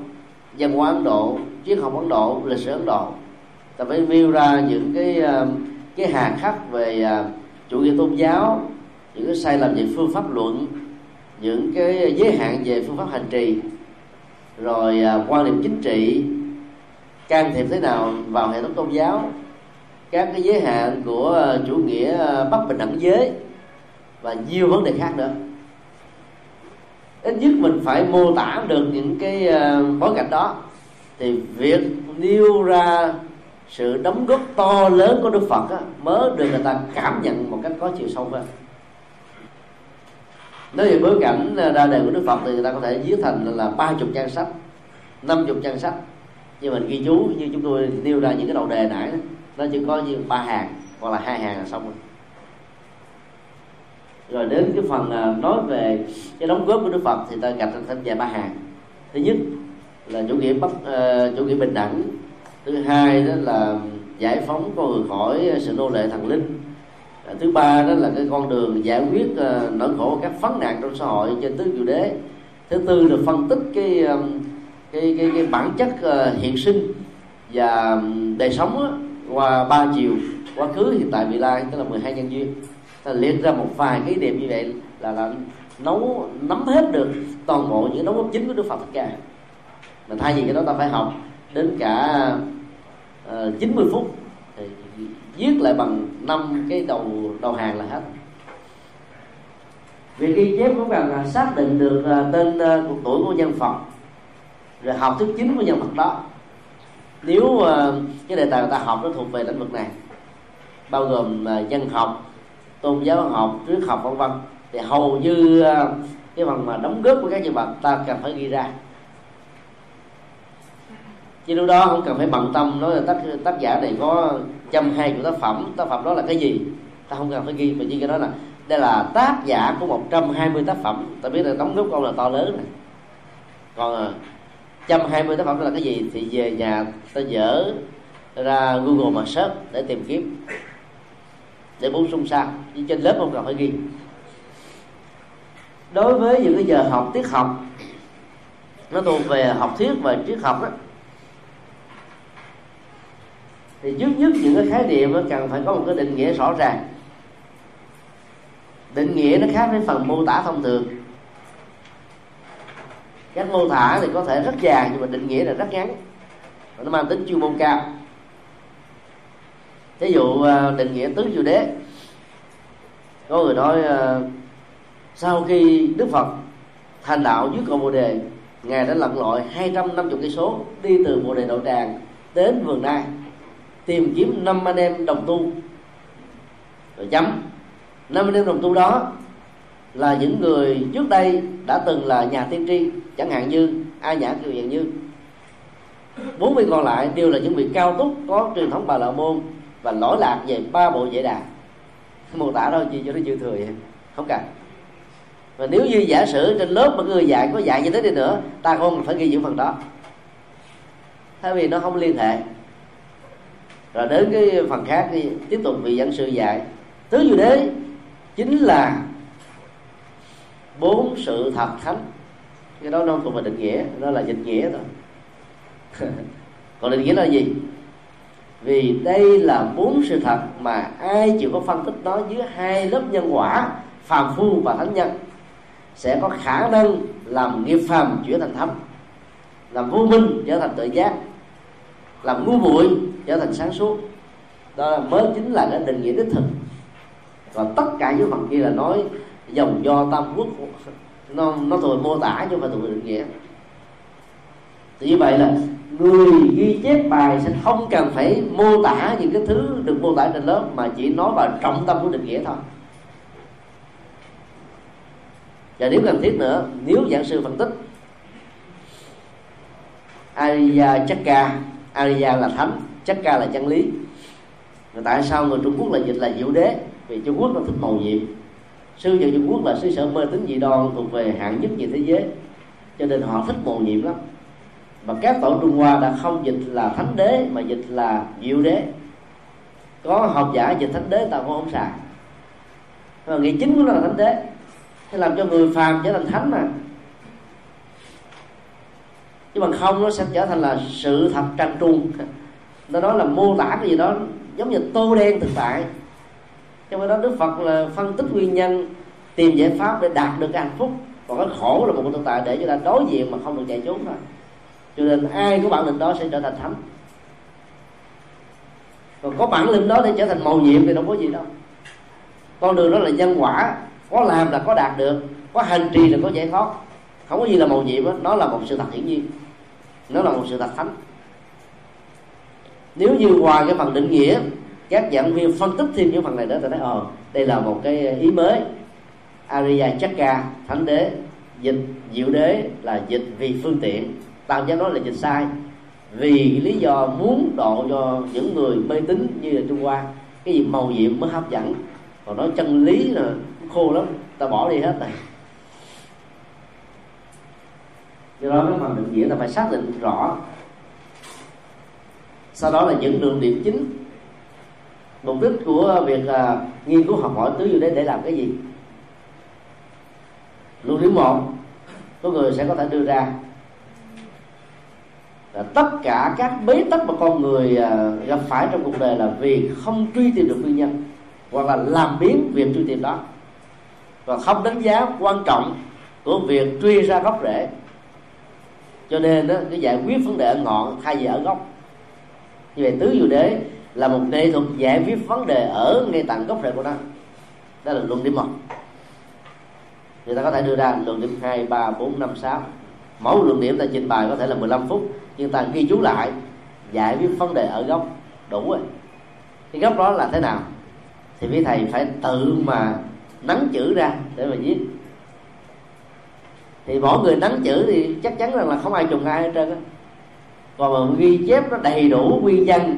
văn hóa ấn độ, triết học ấn độ, lịch sử ấn độ. Ta phải nêu ra những cái ờ, cái hà khắc về chủ nghĩa tôn giáo, những cái sai lầm về phương pháp luận, những cái giới hạn về phương pháp hành trì, rồi quan điểm chính trị, can thiệp thế nào vào hệ thống tôn giáo các cái giới hạn của ờ, chủ nghĩa bất bình đẳng giới và nhiều vấn đề khác nữa. Ít nhất mình phải mô tả được những cái ờ, bối cảnh đó. Thì việc nêu ra sự đóng góp to lớn của đức phật á, mới được người ta cảm nhận một cách có chiều sâu hơn. Nói về bối cảnh ờ, ra đời của đức phật thì người ta có thể viết thành là ba chục trang sách năm chục trang sách. Nhưng mình ghi chú như chúng tôi nêu ra những cái đầu đề nãy nó chỉ có như ba hàng hoặc là hai hàng là xong rồi. Rồi đến cái phần ờ, nói về cái đóng góp của đức phật thì ta gạch thêm vài ba hàng. Thứ nhất là chủ nghĩa bất uh, ờ, chủ nghĩa bình đẳng. Thứ hai đó là giải phóng con người khỏi sự nô lệ thần linh. À, thứ ba đó là cái con đường giải quyết uh, nỗi khổ các phấn nạn trong xã hội trên tứ diệu đế. Thứ tư là phân tích cái um, cái cái, cái bản chất uh, hiện sinh và đời sống á, qua ba chiều quá khứ hiện tại vị lai tức là 12 nhân duyên. Ta liệt ra một vài cái điểm như vậy là là nấu nắm hết được toàn bộ những đóng góp chính của đức phật tất cả mà thay vì cái đó ta phải học đến cả ờ, uh, 90 phút thì viết lại bằng năm cái đầu đầu hàng là hết. Việc ghi chép cũng cần xác định được uh, tên uh, tuổi của nhân phật rồi học thuyết chính của nhân phật đó nếu uh, cái đề tài người ta học nó thuộc về lĩnh vực này bao gồm uh, dân học tôn giáo học triết học vân vân thì hầu như uh, cái phần mà đóng góp của các nhân vật ta cần phải ghi ra. Chứ lúc đó không cần phải bận tâm nói là tác tác giả này có trăm hai của tác phẩm tác phẩm đó là cái gì ta không cần phải ghi mà chỉ cái đó là đây là tác giả của 120 tác phẩm ta biết là đóng góp ông là to lớn này. Còn à, trăm hai mươi tác phẩm đó là cái gì thì về nhà ta dở ra google mà search để tìm kiếm để bổ sung sao nhưng trên lớp không cần phải ghi. Đối với những cái giờ học tiết học nó thuộc về học thuyết và triết học đó thì trước nhất những cái khái niệm nó cần phải có một cái định nghĩa rõ ràng. Định nghĩa nó khác với phần mô tả thông thường các mô tả thì có thể rất dài, nhưng mà định nghĩa là rất ngắn. Nó mang tính chuyên môn cao. Thí dụ à, định nghĩa tứ diệu đế. Có người nói à, sau khi đức phật thành đạo dưới cầu bồ đề, ngài đã lặn lội 250 cây số đi từ bồ đề đậu tràng đến vườn nai, tìm kiếm năm anh em đồng tu. Rồi chấm. Năm anh em đồng tu đó là những người trước đây đã từng là nhà tiên tri chẳng hạn như, a nhã kiều dạng như, bốn vị còn lại đều là những vị cao túc có truyền thống bà la môn và lỗi lạc về ba bộ dễ đà. *laughs* Mô tả đâu gì cho nó dư thừa vậy. Không cần. Và nếu như giả sử trên lớp mà người dạy có dạy như thế đi nữa, ta không phải ghi những phần đó. Thay vì nó không liên hệ. Rồi đến cái phần khác thì tiếp tục vị giảng sự dạy. Tứ diệu đế chính là bốn sự thật thánh cái đó nó không phải định nghĩa, nó là dịch nghĩa thôi. *laughs* Còn định nghĩa là gì? Vì đây là bốn sự thật mà ai chịu có phân tích nó dưới hai lớp nhân quả, phàm phu và thánh nhân, sẽ có khả năng làm nghiệp phàm chuyển thành thánh, làm vô minh trở thành tự giác, làm ngu muội trở thành sáng suốt. Đó mới chính là cái định nghĩa đích thực. Và tất cả những phần kia là nói dòng do tam quốc nó nó thuộc mô tả chứ không phải thuộc định nghĩa thì như vậy là người ghi chép bài sẽ không cần phải mô tả những cái thứ được mô tả trên lớp, mà chỉ nói vào trọng tâm của định nghĩa thôi. Và nếu cần thiết nữa, nếu giảng sư phân tích Ariya Chakka Ariya là thánh, Chakka là chân lý. Rồi tại sao người Trung Quốc là dịch là diệu đế? Vì Trung Quốc nó thích màu nhiệm sư nhật Trung Quốc là sư sở mê tín dị đoan thuộc về hạng nhất về thế giới, cho nên họ thích mồ nhiệm lắm. Và các tổ Trung Hoa đã không dịch là thánh đế, mà dịch là diệu đế. Có học giả dịch thánh đế ta cũng không xài. Mà nghĩa chính của nó là thánh đế. Thế làm cho người phàm trở thành thánh mà. Chứ bằng không, nó sẽ trở thành là sự thật trần truồng. Nó nói là mô tả cái gì đó giống như tô đen thực tại trong đó đức phật là phân tích nguyên nhân, tìm giải pháp để đạt được cái hạnh phúc. Còn cái khổ là một thực tại để cho ta đối diện mà không được chạy trốn thôi. Cho nên ai có bản lĩnh đó sẽ trở thành thánh. Còn có bản lĩnh đó để trở thành màu nhiệm thì đâu có gì đâu. Con đường đó là nhân quả, có làm là có đạt được, có hành trì là có giải thoát. Không có gì là màu nhiệm đó nó là một sự thật hiển nhiên. Nó là một sự thật thánh. Nếu như ngoài cái phần định nghĩa các giảng viên phân tích thêm những phần này đó, ta nói ờ đây là một cái ý mới. Arya Chakka thánh đế, dịch, diệu đế là dịch vì phương tiện. Tao dám nói là dịch sai. Vì lý do muốn độ cho những người mê tín như là trung hoa, cái gì màu nhiệm mới hấp dẫn. Còn nói chân lý là khô lắm ta bỏ đi hết này do đó cái phần định nghĩa là phải xác định rõ. Sau đó là những đường điểm chính mục đích của việc uh, nghiên cứu học hỏi tứ diệu đế để làm cái gì? Luận điểm một có người sẽ có thể đưa ra là tất cả các bế tắc mà con người uh, gặp phải trong cuộc đời là vì không truy tìm được nguyên nhân hoặc là làm biến việc truy tìm đó. Và không đánh giá quan trọng của việc truy ra gốc rễ. Cho nên đó, cái giải quyết vấn đề ở ngọn thay vì ở gốc. Như vậy tứ diệu đế là một nghệ thuật giải quyết vấn đề ở ngay tận gốc rễ của nó. Đó là luận điểm một. Người ta có thể đưa ra luận điểm hai, ba, bốn, năm, sáu. Mỗi luận điểm ta trình bày có thể là 15 phút, nhưng ta ghi chú lại, giải quyết vấn đề ở gốc, đủ rồi. Cái gốc đó là thế nào? Thì quý thầy phải tự mà nắn chữ ra để mà viết. Thì mỗi người nắn chữ thì chắc chắn rằng là không ai trùng ai hết trơn á. Còn mà ghi chép nó đầy đủ nguyên văn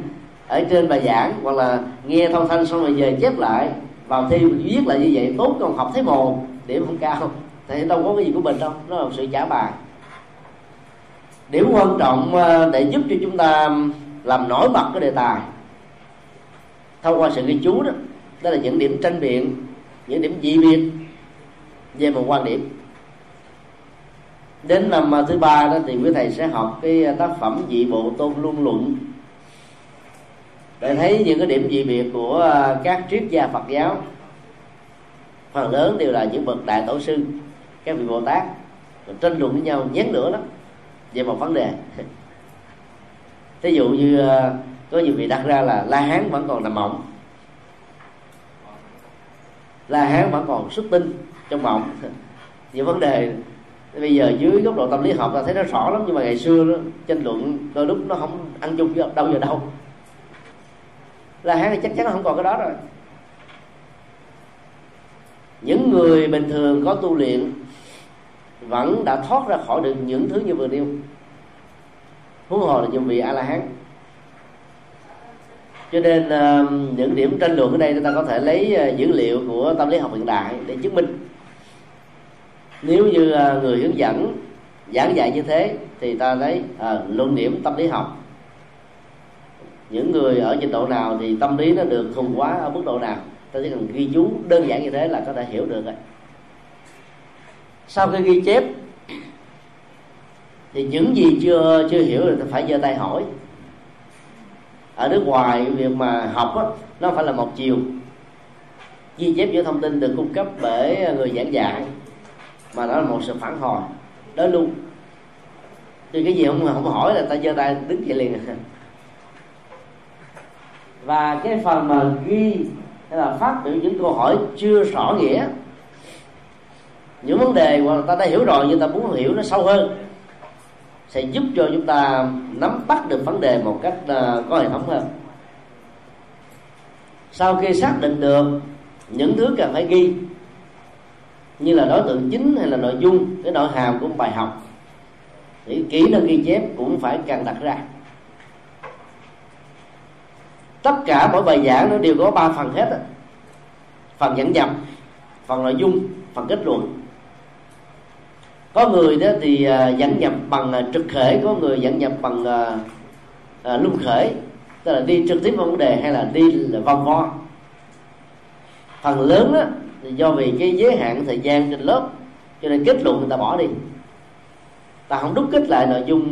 ở trên bài giảng, hoặc là nghe thông thanh xong rồi về chép lại, vào thi mình viết lại như vậy, tốt còn học thấy mồ điểm không cao, thì đâu có cái gì của mình đâu nó là một sự trả bài. Điểm quan trọng ờ, để giúp cho chúng ta làm nổi bật cái đề tài, thông qua sự ghi chú đó đó là những điểm tranh biện, những điểm dị biệt về một quan điểm. Đến năm ờ, thứ ba đó thì quý thầy sẽ học cái ờ, tác phẩm dị bộ tôn luân luận để thấy những cái điểm dị biệt của à, các triết gia Phật giáo phần lớn đều là những bậc đại tổ sư các vị Bồ Tát tranh luận với nhau nhét lửa lắm về một vấn đề. *laughs* Thí dụ như à, có nhiều vị đặt ra là la hán vẫn còn nằm mộng. La hán vẫn còn xuất tinh trong mộng. *laughs* Những vấn đề bây giờ dưới góc độ tâm lý học ta thấy nó rõ lắm nhưng mà ngày xưa đó, tranh luận đôi lúc nó không ăn chung với đâu giờ đâu la hán thì chắc chắn không còn cái đó rồi. Những người bình thường có tu luyện vẫn đã thoát ra khỏi được những thứ như vừa nêu. Huống hồ là những vị a la hán cho nên những điểm tranh luận ở đây chúng ta có thể lấy ờ, dữ liệu của tâm lý học hiện đại để chứng minh. Nếu như ờ, người hướng dẫn giảng dạy như thế thì ta lấy à, luận điểm tâm lý học những người ở trình độ nào thì tâm lý nó được thuần hóa ở mức độ nào ta chỉ cần ghi chú đơn giản như thế là có thể hiểu được rồi. Sau khi ghi chép thì những gì chưa chưa hiểu thì phải giơ tay hỏi. Ở nước ngoài việc mà học đó, nó phải là một chiều. Ghi chép giữa thông tin được cung cấp bởi người giảng dạy mà nó là một sự phản hồi. Đó luôn. Thì cái gì không không hỏi là ta giơ tay đứng dậy liền và cái phần mà ghi, hay là phát biểu những câu hỏi chưa rõ nghĩa. Những vấn đề mà ta đã hiểu rồi nhưng ta muốn hiểu nó sâu hơn, sẽ giúp cho chúng ta nắm bắt được vấn đề một cách à, có hệ thống hơn. Sau khi xác định được những thứ cần phải ghi, như là đối tượng chính hay là nội dung, cái nội hàm của bài học, thì kỹ năng ghi chép cũng phải cần đặt ra tất cả mỗi bài giảng nó đều có ba phần hết phần dẫn dập phần nội dung phần kết luận. Có người đó thì à, dẫn nhập bằng à, trực khể có người dẫn nhập bằng à, à lung khể tức là đi trực tiếp vào vấn đề hay là đi là vòng vo. Phần lớn đó thì do vì cái giới hạn thời gian trên lớp cho nên kết luận người ta bỏ đi. Ta không đúc kết lại nội dung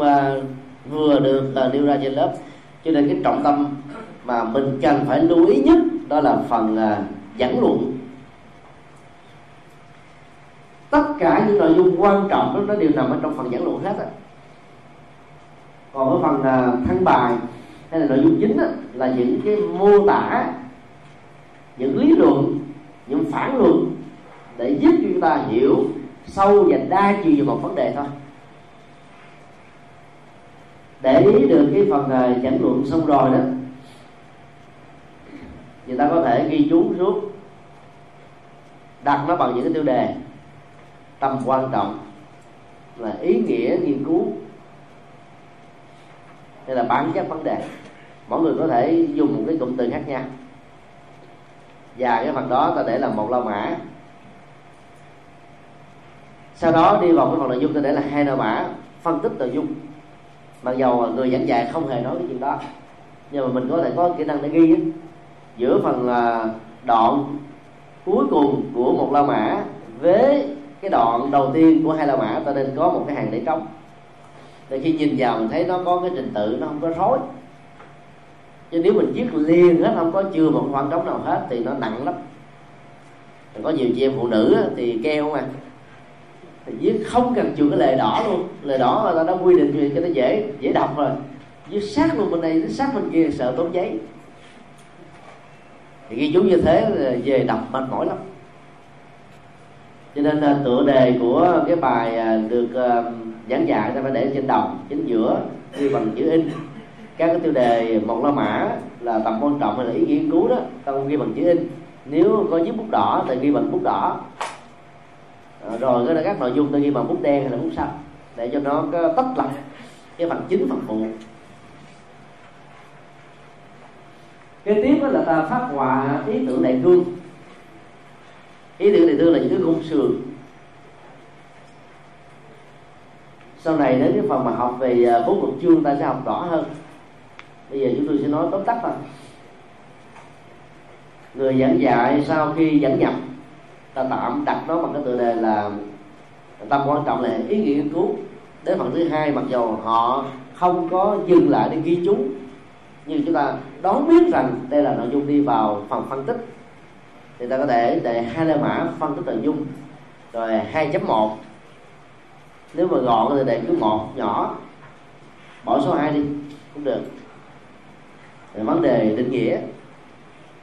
vừa được uh, nêu ra trên lớp. Cho nên cái trọng tâm mà mình cần phải lưu ý nhất đó là phần uh, dẫn luận. Tất cả những nội dung quan trọng đó nó đều nằm ở trong phần giảng luận hết á. Còn ở phần à, uh, thăng bài hay là nội dung chính đó là những cái mô tả những lý luận những phản luận để giúp chúng ta hiểu sâu và đa chiều về một vấn đề thôi. Để ý được cái phần à, uh, giảng luận xong rồi đó người ta có thể ghi chú suốt, đặt nó bằng những cái tiêu đề tầm quan trọng là ý nghĩa nghiên cứu hay là bản chất vấn đề. Mỗi người có thể dùng một cái cụm từ khác nhau. Và cái phần đó ta để là một lao mã. Sau đó đi vào cái phần nội dung ta để là hai lao mã phân tích nội dung. Mặc dầu người giảng dạy không hề nói cái chuyện đó nhưng mà mình có thể có kỹ năng để ghi ấy giữa phần à, đoạn cuối cùng của một la mã với cái đoạn đầu tiên của hai la mã, ta nên có một cái hàng để trống. Để khi nhìn vào mình thấy nó có cái trình tự, nó không có rối. Chứ nếu mình viết liền hết, không có chưa một khoảng trống nào hết, thì nó nặng lắm. Có nhiều chị em phụ nữ thì keo mà. Thì viết không cần chừa cái lề đỏ luôn. Lề đỏ là ta đã quy định cho nó dễ dễ đọc rồi. Viết sát luôn bên này sát bên kia, sợ tốn giấy thì ghi chú như thế về đọc mệt mỏi lắm. Cho nên à, tựa đề của cái bài à, được à, giảng dạy ta phải để trên đầu, chính giữa, ghi bằng chữ in. Các cái tiêu đề một la mã là tầm quan trọng hay là ý nghiên cứu đó, ta ghi bằng chữ in. Nếu có chiếc bút đỏ thì ghi bằng bút đỏ. Rồi cái các nội dung ta ghi bằng bút đen hay là bút xanh, để cho nó có tách lạch cái phần chính phần phụ. Kế tiếp đó là ta phát họa ý tưởng đại cương ý tưởng đại cương là những cái khung sườn. Sau này đến cái phần mà học về à, bốn luật chương, ta sẽ học rõ hơn. Bây giờ chúng tôi sẽ nói tóm tắt thôi. Người giảng dạy sau khi dẫn nhập, ta tạm đặt nó bằng cái tựa đề là tâm quan trọng là ý nghĩa nghiên cứu. Đến phần thứ hai, mặc dù họ không có dừng lại để ghi chú nhưng chúng ta đoán biết rằng đây là nội dung đi vào phần phân tích. Thì ta có thể để hai la mã phân tích nội dung. Rồi 2.1 nếu mà gọn thì để cứ một nhỏ. Bỏ số 2 đi, cũng được. Rồi vấn đề định nghĩa.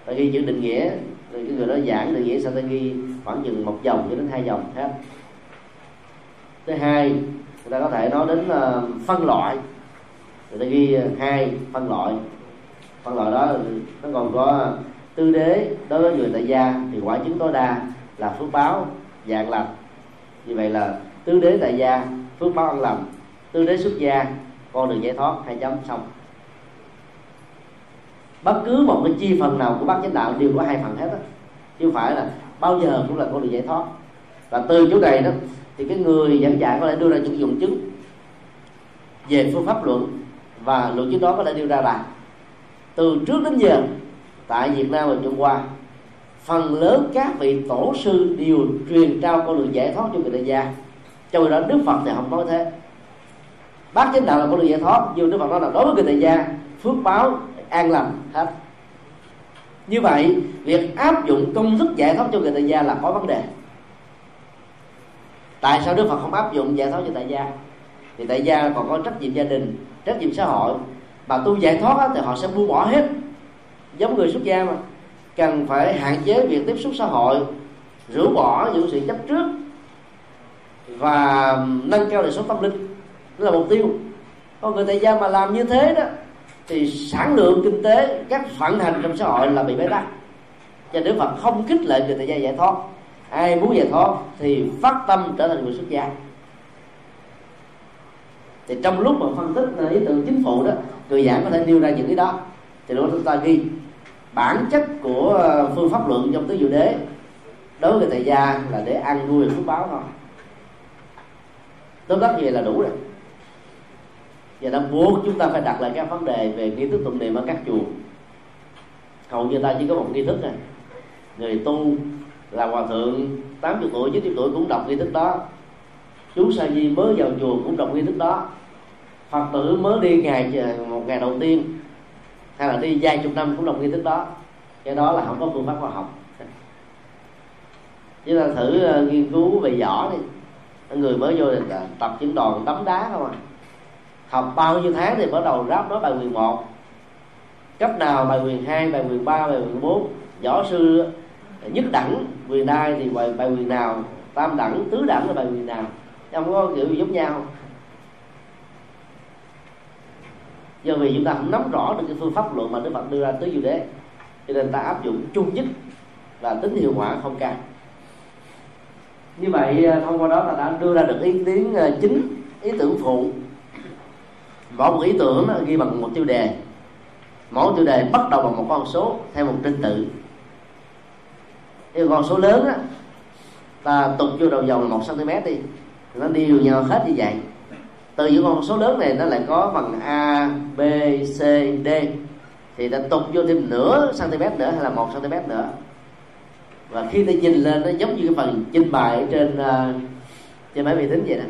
Ta ghi chữ định nghĩa, rồi cái người đó giảng định nghĩa sao ta ghi khoảng chừng một dòng cho đến hai dòng hết thứ hai, người ta có thể nói đến ờ, phân loại. Người ta ghi ờ, hai phân loại phân loại đó nó còn có tư đế, đối với người tại gia thì quả chứng tối đa là phước báo, dạng lành. Như vậy là tứ đế tại gia, phước báo ăn lành. Tứ đế xuất gia, con đường giải thoát, hai chấm, xong. Bất cứ một cái chi phần nào của bát chánh đạo đều có hai phần hết á. Chứ không phải là bao giờ cũng là con đường giải thoát. Và từ chỗ này đó, thì cái người giảng dạy có thể đưa ra những dụng chứng về phương pháp luận, và luận chứng đó có thể đưa ra bài từ trước đến giờ, tại Việt Nam và Trung Hoa. Phần lớn các vị tổ sư đều truyền trao con đường giải thoát cho người tại gia. Trong khi đó, Đức Phật thì không nói thế. Bác chánh đạo là con đường giải thoát, nhưng Đức Phật nói là đối với người tại gia, phước báo an lành hết. Như vậy, việc áp dụng công thức giải thoát cho người tại gia là có vấn đề. Tại sao đức phật không áp dụng giải thoát cho tại gia? Thì tại gia còn có trách nhiệm gia đình, trách nhiệm xã hội mà tu giải thoát thì họ sẽ buông bỏ hết. Giống người xuất gia mà. Cần phải hạn chế việc tiếp xúc xã hội, rũ bỏ những sự chấp trước và nâng cao đời sống tâm linh. Đó là mục tiêu. Còn người tại gia mà làm như thế đó, thì sản lượng kinh tế, các vận hành trong xã hội là bị bế tắc. Cho Đức Phật không khích lệ người tại gia giải thoát. Ai muốn giải thoát thì phát tâm trở thành người xuất gia. Thì trong lúc mà phân tích, ý tưởng chính phủ đó người giảng có thể nêu ra những cái đó. Thì lúc chúng ta ghi bản chất của ờ, phương pháp luận trong tứ diệu đế đối với người tại gia là để ăn nuôi phước báo thôi. Tóm tắt như vậy là đủ rồi. Và nó buộc chúng ta phải đặt lại các vấn đề về nghi thức tụng niệm ở các chùa. Hầu như ta chỉ có một nghi thức này người tu là hòa thượng 80 tuổi 90 tuổi cũng đọc nghi thức đó. Chú sa di mới vào chùa cũng đọc nghi thức đó phật tử mới đi ngày ờ, một ngày đầu tiên hay là đi vài chục năm cũng đồng nghi thức đó. Cái đó là không có phương pháp khoa học. Chúng ta thử uh, nghiên cứu về võ đi. Người mới vô thì ờ, tập những đòn tấm đá không à. Học bao nhiêu tháng thì bắt đầu ráp nói bài quyền một. Cấp nào bài quyền hai bài quyền ba bài quyền bốn? Võ sư nhất đẳng quyền đai thì bài, bài quyền nào? Tam đẳng tứ đẳng là bài quyền nào? Không có kiểu giống nhau. Do vì chúng ta không nắm rõ được cái phương pháp luận mà đức phật đưa ra tới diệu đế, cho nên ta áp dụng chung nhất và tính hiệu quả không cao. Như vậy à, thông qua đó ta đã đưa ra được ý kiến à, chính ý tưởng phụ. Mỗi một ý tưởng à, ghi bằng một tiêu đề. Mỗi tiêu đề bắt đầu bằng một con số theo một trình tự. Cái con số lớn á, ta tục vô đầu dòng là một cm đi. Nó đều nhau hết như vậy từ những con số lớn này nó lại có bằng a b c d. Thì ta tục vô thêm nửa cm nữa hay là một cm nữa. Và khi ta nhìn lên nó giống như cái phần trình bày trên uh, trên máy vi tính vậy đó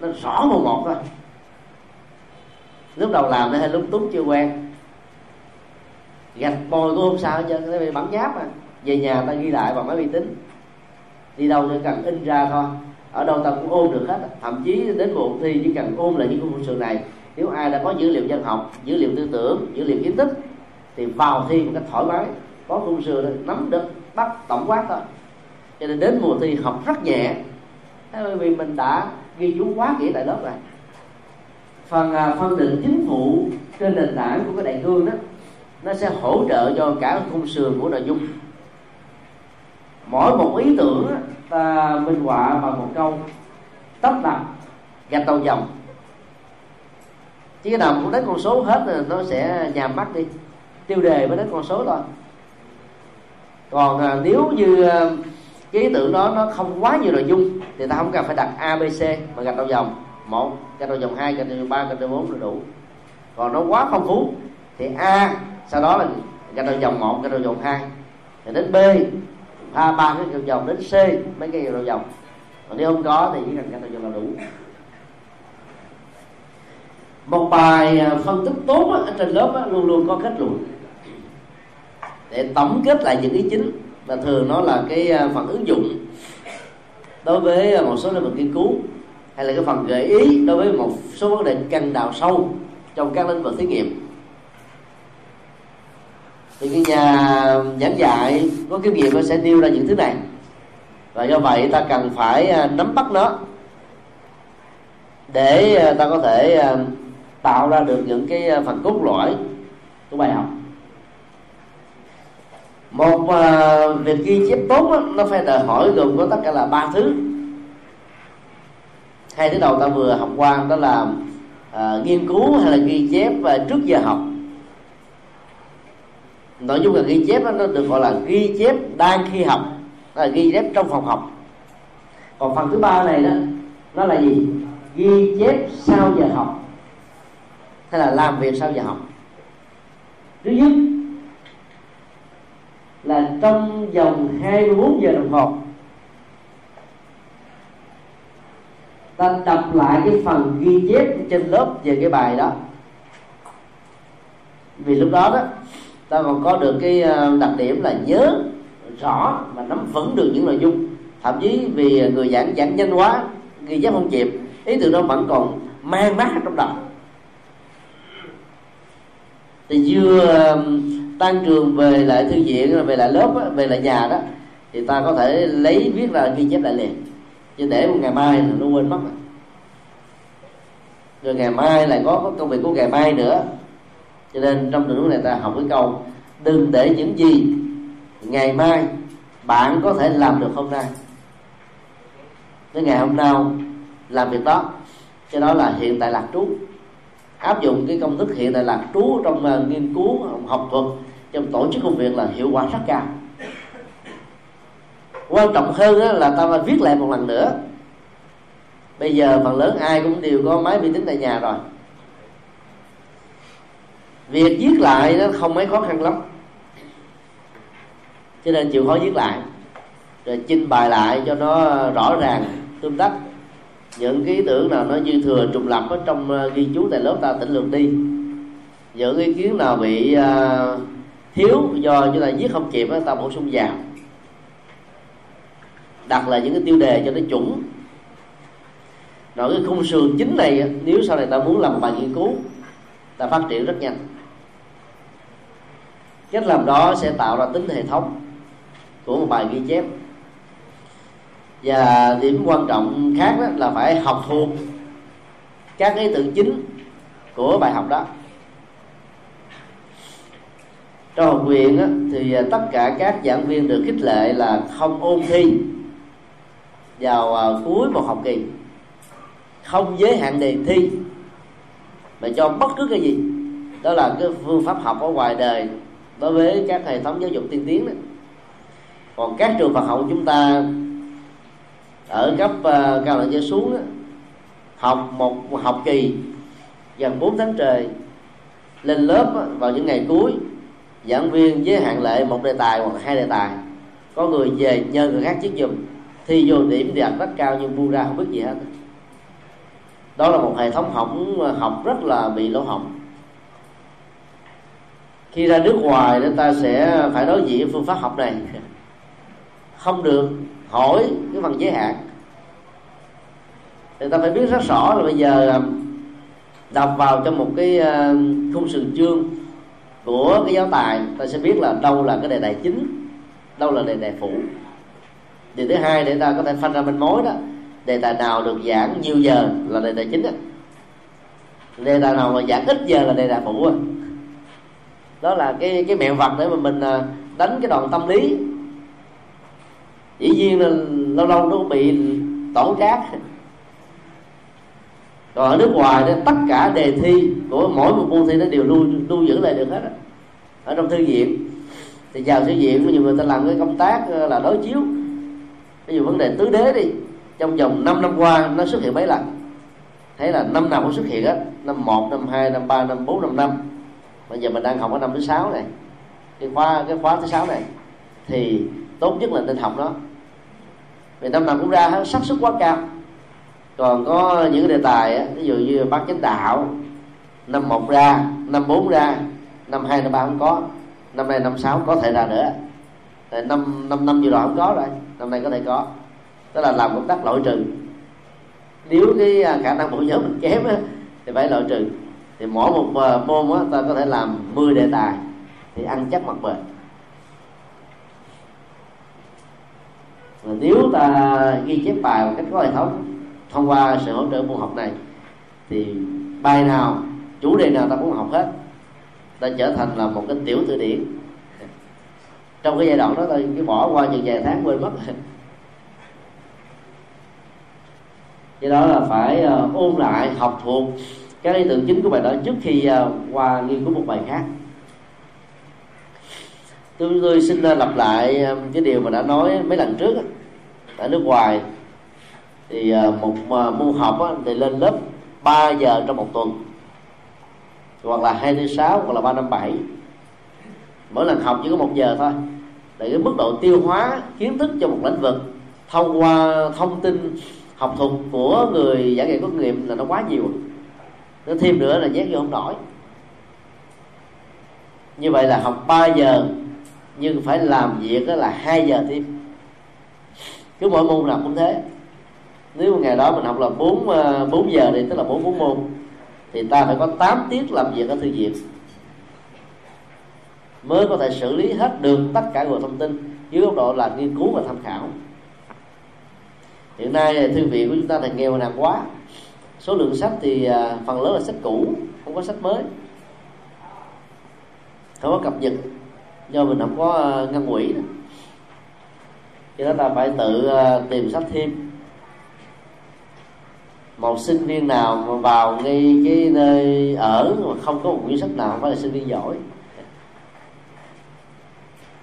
nó rõ một một thôi. Lúc đầu làm nó hơi lúng túng chưa quen. Gạch bồi cũng không sao hết trơn nó bị bắn nháp à về nhà ta ghi lại bằng máy vi tính. Đi đâu thì cần in ra thôi ở đâu ta cũng ôm được hết. Thậm chí đến bộ thi chỉ cần ôm lại những công sự này. Nếu ai đã có dữ liệu dân học, dữ liệu tư tưởng, dữ liệu kiến thức, thì vào thi một cách thoải mái. Có công sự nắm được, bắt tổng quát thôi. Cho nên đến mùa thi học rất nhẹ. Bởi vì mình đã ghi chú quá kỹ tại lớp rồi. Phần à, phân định chính phủ trên nền tảng của cái đại cương đó, nó sẽ hỗ trợ cho cả khung sườn của nội dung mỗi một ý tưởng ta minh họa bằng một câu tấp nập gạch đầu dòng. Chứ cái nào cũng đến con số hết rồi nó sẽ nhàm mắt đi. Tiêu đề mới đến con số thôi. Còn à, nếu như à, cái ý tưởng đó nó không quá nhiều nội dung thì ta không cần phải đặt abc mà gạch đầu dòng. Một gạch đầu dòng hai gạch đầu dòng ba gạch đầu bốn là đủ. Còn nó quá phong phú thì a sau đó là gạch đầu dòng một gạch đầu dòng hai. Rồi đến b a ba cái cầu dòng đến c mấy cái cầu dòng còn nếu không có thì chỉ cần cái cầu vòng là đủ. Một bài à, phân tích tốt ở trên lớp luôn luôn có kết luận. Để tổng kết lại những ý chính, và thường nó là cái à, phần ứng dụng đối với một số lĩnh vực nghiên cứu, hay là cái phần gợi ý đối với một số vấn đề cần đào sâu trong các lĩnh vực thí nghiệm thì cái nhà giảng dạy có kinh nghiệm nó sẽ nêu ra những thứ này. Và do vậy ta cần phải à, nắm bắt nó để à, ta có thể à, tạo ra được những cái phần cốt lõi của bài học. Một uh, việc ghi chép tốt đó, nó phải đòi hỏi gồm có tất cả là ba thứ. Hai thứ đầu ta vừa học qua đó là uh, nghiên cứu hay là ghi chép uh, trước giờ học nội dung là ghi chép đó, nó được gọi là ghi chép đang khi học. Là ghi chép trong phòng học. Còn phần thứ ba này đó nó là gì? Ghi chép sau giờ học. Hay là làm việc sau giờ học. Thứ nhất là trong vòng 24 giờ đồng hồ ta đọc lại cái phần ghi chép trên lớp về cái bài đó. Vì lúc đó đó ta còn có được cái ờ, đặc điểm là nhớ rõ và nắm vững được những nội dung. Thậm chí vì người giảng giảng nhanh quá, ghi chép không kịp, ý tưởng đó vẫn còn mang mát trong đầu. Thì vừa tan trường về lại thư viện về lại lớp về lại nhà đó, thì ta có thể lấy viết ra ghi chép lại liền. Chứ để một ngày mai nó quên mất rồi. Ngày mai lại có công việc của ngày mai nữa cho nên trong tình huống này ta học cái câu đừng để những gì ngày mai bạn có thể làm được hôm nay. Tới ngày hôm nào làm việc đó cho đó là hiện tại lạc trú. Áp dụng cái công thức hiện tại lạc trú trong uh, nghiên cứu học thuật trong tổ chức công việc là hiệu quả rất cao. Quan trọng hơn là ta phải viết lại một lần nữa. Bây giờ phần lớn ai cũng đều có máy vi tính tại nhà rồi việc viết lại nó không mấy khó khăn lắm. Cho nên chịu khó viết lại. Rồi trình bày lại cho nó rõ ràng tương tác những cái ý tưởng nào nó dư thừa trùng lập ở trong ờ, ghi chú tại lớp ta tỉnh lược đi. Những ý kiến nào bị uh, thiếu do chúng ta viết không kịp ta bổ sung vào. Đặt là những cái tiêu đề cho nó chuẩn. Rồi cái khung sườn chính này nếu sau này ta muốn làm bài nghiên cứu ta phát triển rất nhanh cách làm đó sẽ tạo ra tính hệ thống của một bài ghi chép. Và điểm quan trọng khác đó là phải học thuộc các ý tưởng chính của bài học đó. Trong học viện á, thì tất cả các giảng viên được khích lệ là không ôn thi vào à, cuối một học kỳ. Không giới hạn đề thi. Mà cho bất cứ cái gì đó là cái phương pháp học ở ngoài đời đối với các hệ thống giáo dục tiên tiến đó còn các trường Phật học chúng ta ở cấp uh, cao đẳng trở xuống đó, học một học kỳ gần 4 tháng trời lên lớp đó, vào những ngày cuối giảng viên giới hạn lệ một đề tài hoặc hai đề tài có người về nhờ người khác chiếc giùm thi vô điểm đạt rất cao nhưng bu ra không biết gì hết. Đó là một hệ thống học ờ, học rất là bị lỗ hỏng khi ra nước ngoài, chúng ta sẽ phải đối diện phương pháp học này. Không được hỏi cái phần giới hạn. Thì ta phải biết rất rõ là bây giờ à, đọc vào trong một cái à, khung sườn chương của cái giáo tài, ta sẽ biết là đâu là cái đề tài chính, đâu là đề tài phụ. Điều thứ hai để ta có thể phân ra manh mối đó, đề tài nào được giảng nhiều giờ là đề tài chính đó. đề tài nào mà giảng ít giờ là đề tài phụ đó, là cái cái mẹo vật để mà mình à, đánh cái đòn tâm lý. Dĩ nhiên là lâu lâu nó bị tổn trác. Còn ở nước ngoài thì tất cả đề thi của mỗi một môn thi nó đều lưu lưu giữ lại được hết ở trong thư viện. Thì vào thư viện nhiều người ta làm cái công tác à, là đối chiếu. Ví dụ vấn đề tứ đế đi trong vòng 5 năm qua nó xuất hiện mấy lần. Thấy là năm nào cũng xuất hiện hết năm một năm hai năm ba năm bốn năm năm bây giờ mình đang học ở năm thứ sáu này. Cái khóa cái khóa thứ sáu này thì tốt nhất là nên học nó. Vì năm nào cũng ra hết, xác suất quá cao. Còn có những đề tài ví dụ như bác chánh đạo, năm một ra, năm bốn ra, năm hai, năm ba không có, năm nay năm sáu có thể ra nữa. Tại năm năm năm vừa rồi không có rồi, năm nay có thể có. Đó là làm công tác loại trừ. Nếu cái à, khả năng bộ nhớ mình kém thì phải loại trừ thì mỗi một ờ, môn á, ta có thể làm 10 đề tài thì ăn chắc mặt bền. Và nếu ta ghi chép bài một cách có hệ thống thông qua sự hỗ trợ môn học này thì bài nào chủ đề nào ta cũng học hết ta trở thành là một cái tiểu từ điển. Trong cái giai đoạn đó ta cứ bỏ qua những vài tháng quên mất. Do đó là phải ờ, ôn lại học thuộc các ý tưởng chính của bài đó trước khi à, qua nghiên cứu một bài khác. Tôi, tôi xin à, lặp lại à, cái điều mà đã nói mấy lần trước ở nước ngoài. Thì một môn học thì lên lớp 3 giờ trong một tuần hoặc là 26 hoặc là 357 mỗi lần học chỉ có một giờ thôi. Để cái mức độ tiêu hóa kiến thức cho một lĩnh vực thông qua thông tin học thuật của người giảng dạy có nghiệp nghiệm là nó quá nhiều nó thêm nữa là nhét vô không nổi. Như vậy là học 3 giờ, nhưng phải làm việc đó là 2 giờ thêm. Cứ mỗi môn nào cũng thế. Nếu ngày đó mình học là 4 4 ờ, giờ thì tức là 4 4 môn, thì ta phải có 8 tiết làm việc ở thư viện. Mới có thể xử lý hết được tất cả nguồn thông tin dưới góc độ là nghiên cứu và tham khảo. Hiện nay thư viện của chúng ta thì nghèo nàn quá số lượng sách thì à, phần lớn là sách cũ không có sách mới. Không có cập nhật do mình không có à, ngân quỹ cho nên ta phải tự à, tìm sách thêm. Một sinh viên nào mà vào ngay cái nơi ở mà không có một quyển sách nào phải là sinh viên giỏi.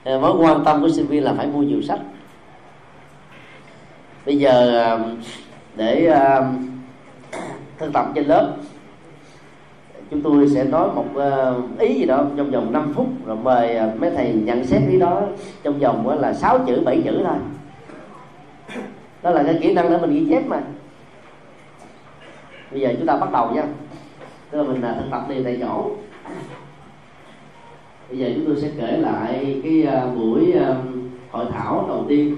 Mối quan tâm của sinh viên là phải mua nhiều sách. Bây giờ à, để uh, thân tập trên lớp. Chúng tôi sẽ nói một ờ, ý gì đó trong vòng 5 phút, rồi mời ờ, mấy thầy nhận xét ý đó trong vòng là 6 chữ 7 chữ thôi. Đó là cái kỹ năng để mình ghi chép mà. Bây giờ chúng ta bắt đầu nha. Tức là mình là thực tập đi tại chỗ. Bây giờ chúng tôi sẽ kể lại cái ờ, buổi hội thảo đầu tiên,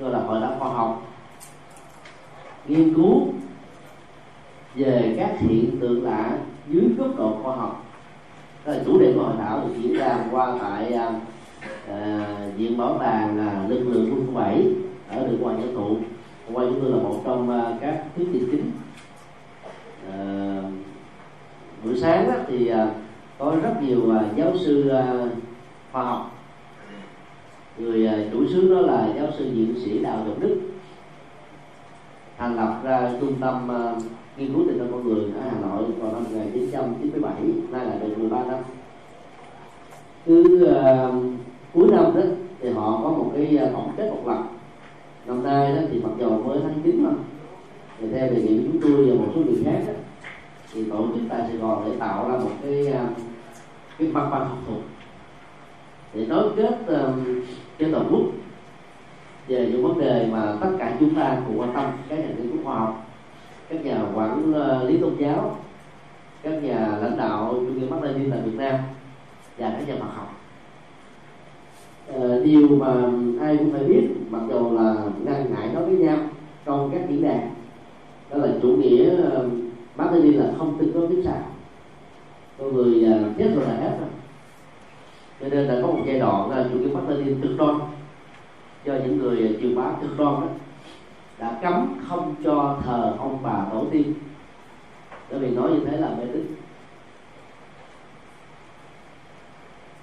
gọi là hội thảo khoa học. Nghiên cứu về các hiện tượng lạ dưới góc độ khoa học. Đó là chủ đề của hội thảo được diễn ra qua tại uh, viện bảo tàng là lực lượng quân khu bảy ở đường Hoàng Nhân Thụ qua chúng tôi là một trong uh, các thuyết trình chính. Uh, buổi sáng đó thì uh, có rất nhiều uh, giáo sư uh, khoa học. Người uh, chủ sướng đó là giáo sư viện sĩ đào trọng đức. Thành lập ra trung tâm uh, nghiên cứu tình con người ở Hà Nội vào năm 1997 nay là được 13 năm. Cứ uh, cuối năm đó thì họ có một cái ờ, tổng kết một lần năm nay đó thì mặc dù mới tháng chín mà thì theo đề nghị chúng tôi và một số người khác đó, thì tổ chức tại Sài Gòn để tạo ra một cái uh, cái mặt bằng học thuật để nối kết um, trên toàn quốc về những vấn đề mà tất cả chúng ta cùng quan tâm các nhà nghiên cứu các nhà quản ờ, lý tôn giáo các nhà lãnh đạo chủ nghĩa Mác lên tại Việt Nam và các nhà mặt học. À, điều mà ai cũng phải biết mặc dù là ngăn ngại nói với nhau trong các diễn đàn đó là chủ nghĩa ờ, uh, lên là không tin có kiếp sau con người chết rồi là hết rồi. Cho nên là có một giai đoạn là chủ nghĩa Mác lên cực đoan. Cho những người truyền bá cực đoan đó đã cấm không cho thờ ông bà tổ tiên. Bởi vì nói như thế là mê tín.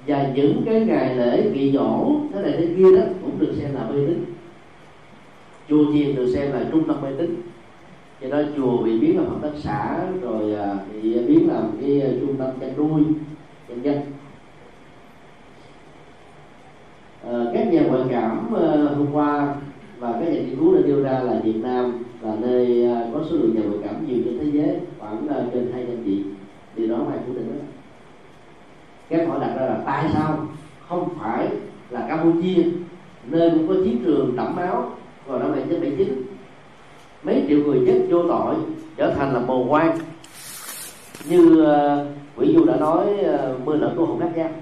Và những cái ngày lễ kỳ dỗ thế này thế kia đó cũng được xem là mê tín. Chùa chiền được xem là trung tâm mê tín. Cho đó chùa bị biến làm hợp tác xã rồi à, bị biến làm cái à, trung tâm chăn nuôi nhân dân. À, các nhà ngoại cảm ờ, hôm qua và các nhà nghiên cứu đã đưa ra là Việt Nam là nơi à, có số lượng nhà ngoại cảm nhiều trên thế giới khoảng à, trên hai trăm vị. Điều đó phải phủ định đó. Các hỏi đặt ra là tại sao không phải là Campuchia nơi cũng có chiến trường đẫm máu vào năm 1979 mấy triệu người chết vô tội trở thành là mồ quan. Như uh, quỷ du đã nói uh, mưa lỡ của hồn cát giang.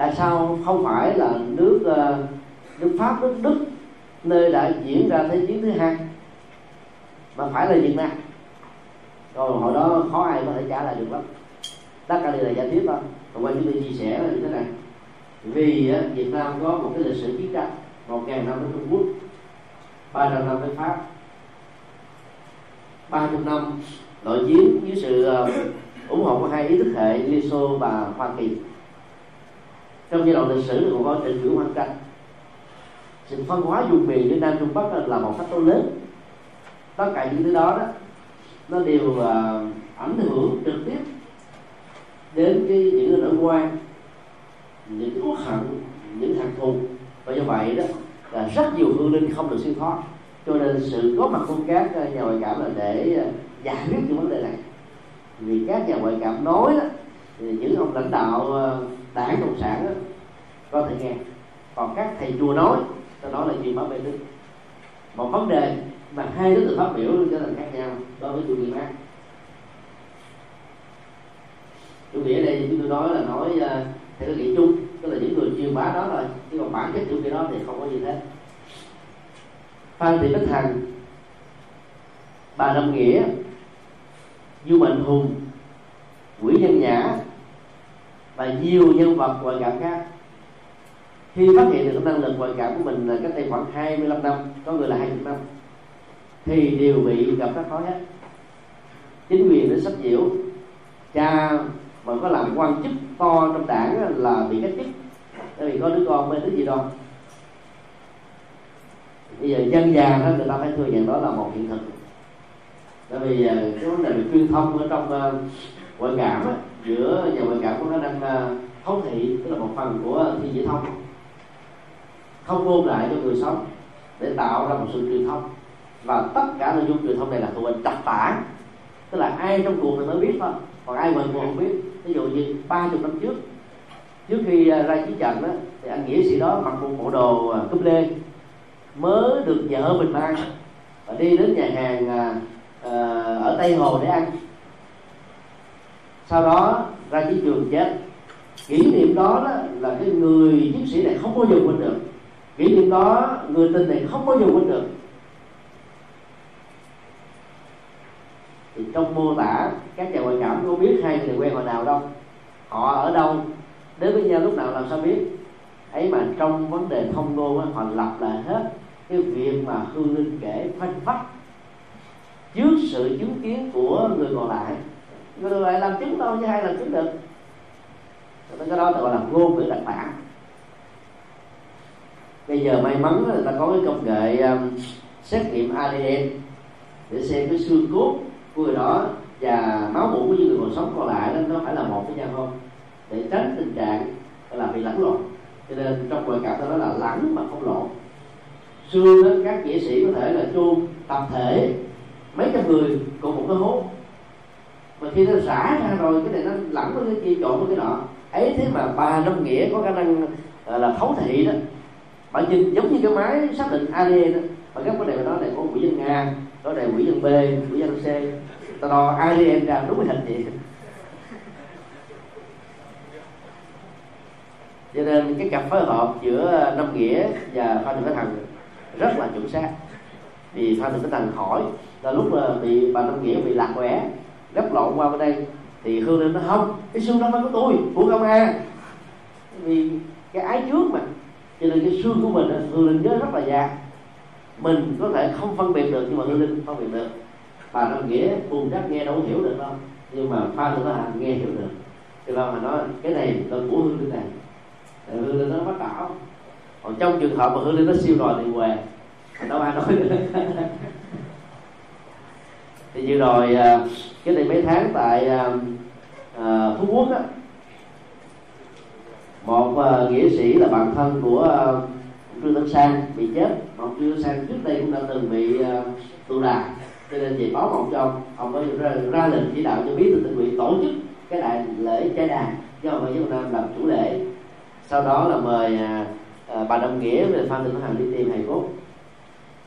Tại sao không phải là nước ờ, nước pháp, nước đức nơi đã diễn ra thế chiến thứ hai, mà phải là việt nam? Rồi hồi đó khó ai có thể trả lời được lắm. Tất cả đều là giả thuyết thôi. Còn qua chúng tôi chia sẻ là như thế này. Vì ờ, Việt Nam có một cái lịch sử chiến tranh, một ngàn năm với Trung Quốc, ba trăm năm với Pháp, ba trăm năm nội chiến với sự ờ, ủng hộ của hai ý thức hệ Liên Xô và Hoa Kỳ trong giai đoạn lịch sử thì có trình cử hoang tranh. Sự phân hóa vùng miền giữa Nam Trung Bắc là một thách tố lớn. Tất cả những thứ đó đó nó đều uh, ảnh hưởng trực tiếp đến cái những nỗi quan những cái uất hận những hận thù. Và do vậy đó là rất nhiều hương linh không được siêu thoát. Cho nên sự có mặt của các à, nhà ngoại cảm là để à, giải quyết những vấn đề này. Vì các nhà ngoại cảm nói đó thì những ông lãnh đạo ờ, đảng cộng sản đó, có thể nghe. Còn các thầy chùa nói tôi nói là gì báo bê đức. Một vấn đề mà hai đối tượng phát biểu trở thành khác nhau đối với chủ nghĩa mát chủ nghĩa đây chúng tôi nói là nói ờ, theo cái nghĩa chung tức là những người chuyên bá đó rồi chứ còn bản chất chủ nghĩa đó thì không có gì thế phan thị bích hằng bà lâm nghĩa du mạnh hùng quỷ nhân nhã và nhiều nhân vật ngoại cảm khác. Khi phát hiện được năng lực ngoại cảm của mình là cách đây khoảng 25 năm có người là 20 năm thì đều bị gặp rắc rối hết. Chính quyền đến sách diễu cha mà có làm quan chức to trong đảng là bị cách chức. Tại vì có đứa con bên thứ gì đâu. Bây giờ dân già đó người ta phải thừa nhận đó là một hiện thực. Tại vì ờ, cái vấn đề về truyền thông ở trong uh, ngoại cảm á, giữa nhà ngoại cảm của nó đang à, thấu thị, tức là một phần của thi dễ thông. Không ngôn lại cho người sống để tạo ra một sự truyền thông. Và tất cả nội dung truyền thông này là thuộc về đặc bản tức là ai trong cuộc thì mới biết thôi, còn ai ngoài cuộc không biết. Ví dụ như ba chục năm trước trước khi à, ra chiến trận đó thì anh nghĩa sĩ đó mặc một bộ đồ à, cúp lê, mới được vợ mình mang và đi đến nhà hàng ở tây hồ để ăn sau đó ra chiến trường chết. Kỷ niệm đó, đó là cái người chiến sĩ này không bao giờ quên được. Kỷ niệm đó người tình này không bao giờ quên được. Thì trong mô tả các nhà ngoại cảm có biết hai người quen hồi nào đâu. Họ ở đâu? Đến với nhau lúc nào làm sao biết? Ấy mà trong vấn đề thông ngôn họ lập lại hết cái việc mà hương linh kể phanh phách trước sự chứng kiến của người còn lại người lại làm chứng đâu chứ hai làm chứng được cái đó gọi là ngôn ngữ đặc tả bây giờ may mắn là ta có cái công nghệ um, xét nghiệm ADN để xem cái xương cốt của người đó và máu mủ của những người còn sống còn lại đó nó phải là một với nhau không? Để tránh tình trạng là bị lẫn lộn. Cho nên trong ngoại cảm ta nói là lẫn mà không lộn. Xương đó các nghệ sĩ có thể là chôn tập thể mấy trăm người cùng một cái hố mà khi nó xả ra rồi cái này nó lẫn với cái kia trộn với cái nọ. Ấy thế mà bà nông nghĩa có khả năng là thấu thị đó. Bà nhìn giống như cái máy xác định ADN đó. Và các vấn đề đó này có quỹ dân A có này quỹ dân B quỹ dân C. Ta đo ADN ra đúng hình vậy. *laughs* Cho nên cái cặp phối hợp giữa Năm Nghĩa và Phan Thị Thái Hằng rất là chuẩn xác. Vì phan thực cái hỏi là lúc mà bị bà năm nghĩa bị lạc quẻ gấp lộn qua bên đây, thì hương linh nó không, cái xương đó phải của tôi, của công an. Vì cái ái trước mà. Cho nên cái xương của mình hương linh nhớ rất là già mình có thể không phân biệt được, nhưng mà hương linh phân biệt được. Bà nó nghĩa buồn trách nghe đâu hiểu được đâu. Nhưng mà pha nó hành nghe hiểu được. Thì là mà nói, cái này là của hương linh này. Hương linh nó bắt đảo còn trong trường hợp mà hương linh nó siêu rồi thì què đâu ai nói nữa *laughs* thì vừa rồi à, cái này mấy tháng tại à, à, phú quốc á một à, nghĩa sĩ là bạn thân của à, trương tấn sang bị chết. Ông trương tấn sang trước đây cũng đã từng bị à, tù đà cho nên về báo mộng cho ông. Ông có ra, ra lệnh chỉ đạo cho biết từ tình nguyện tổ chức cái đại lễ trái đàn do hội việt nam làm chủ lễ sau đó là mời à, à, bà đồng nghĩa về phan thị hằng đi tìm thầy cốt.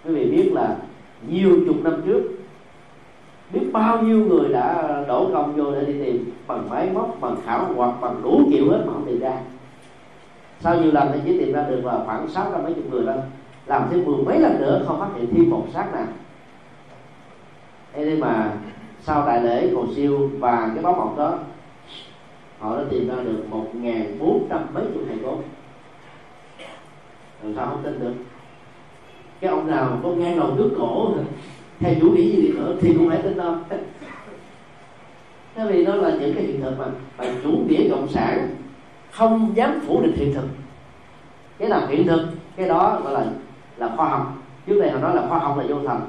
Quý vị biết là nhiều chục năm trước biết bao nhiêu người đã đổ công vô để đi tìm bằng máy móc, bằng khảo hoặc bằng đủ kiểu hết mà không tìm ra. Sau nhiều lần thì chỉ tìm ra được là khoảng sáu trăm mấy chục người thôi. Làm thêm mười mấy lần nữa không phát hiện thêm một xác nào. Thế nên mà sau đại lễ cầu siêu và cái báo mộng đó, họ đã tìm ra được một ngàn bốn trăm mấy chục thầy cốt làm sao không tin được? Cái ông nào có ngang đầu trước cổ theo chủ nghĩa gì đi nữa thì cũng phải tin đâu. Thế vì nó là những cái hiện thực mà, mà chủ nghĩa cộng sản không dám phủ định hiện thực. Cái nào hiện thực cái đó gọi là là khoa học. Trước đây họ nói là khoa học là vô thần.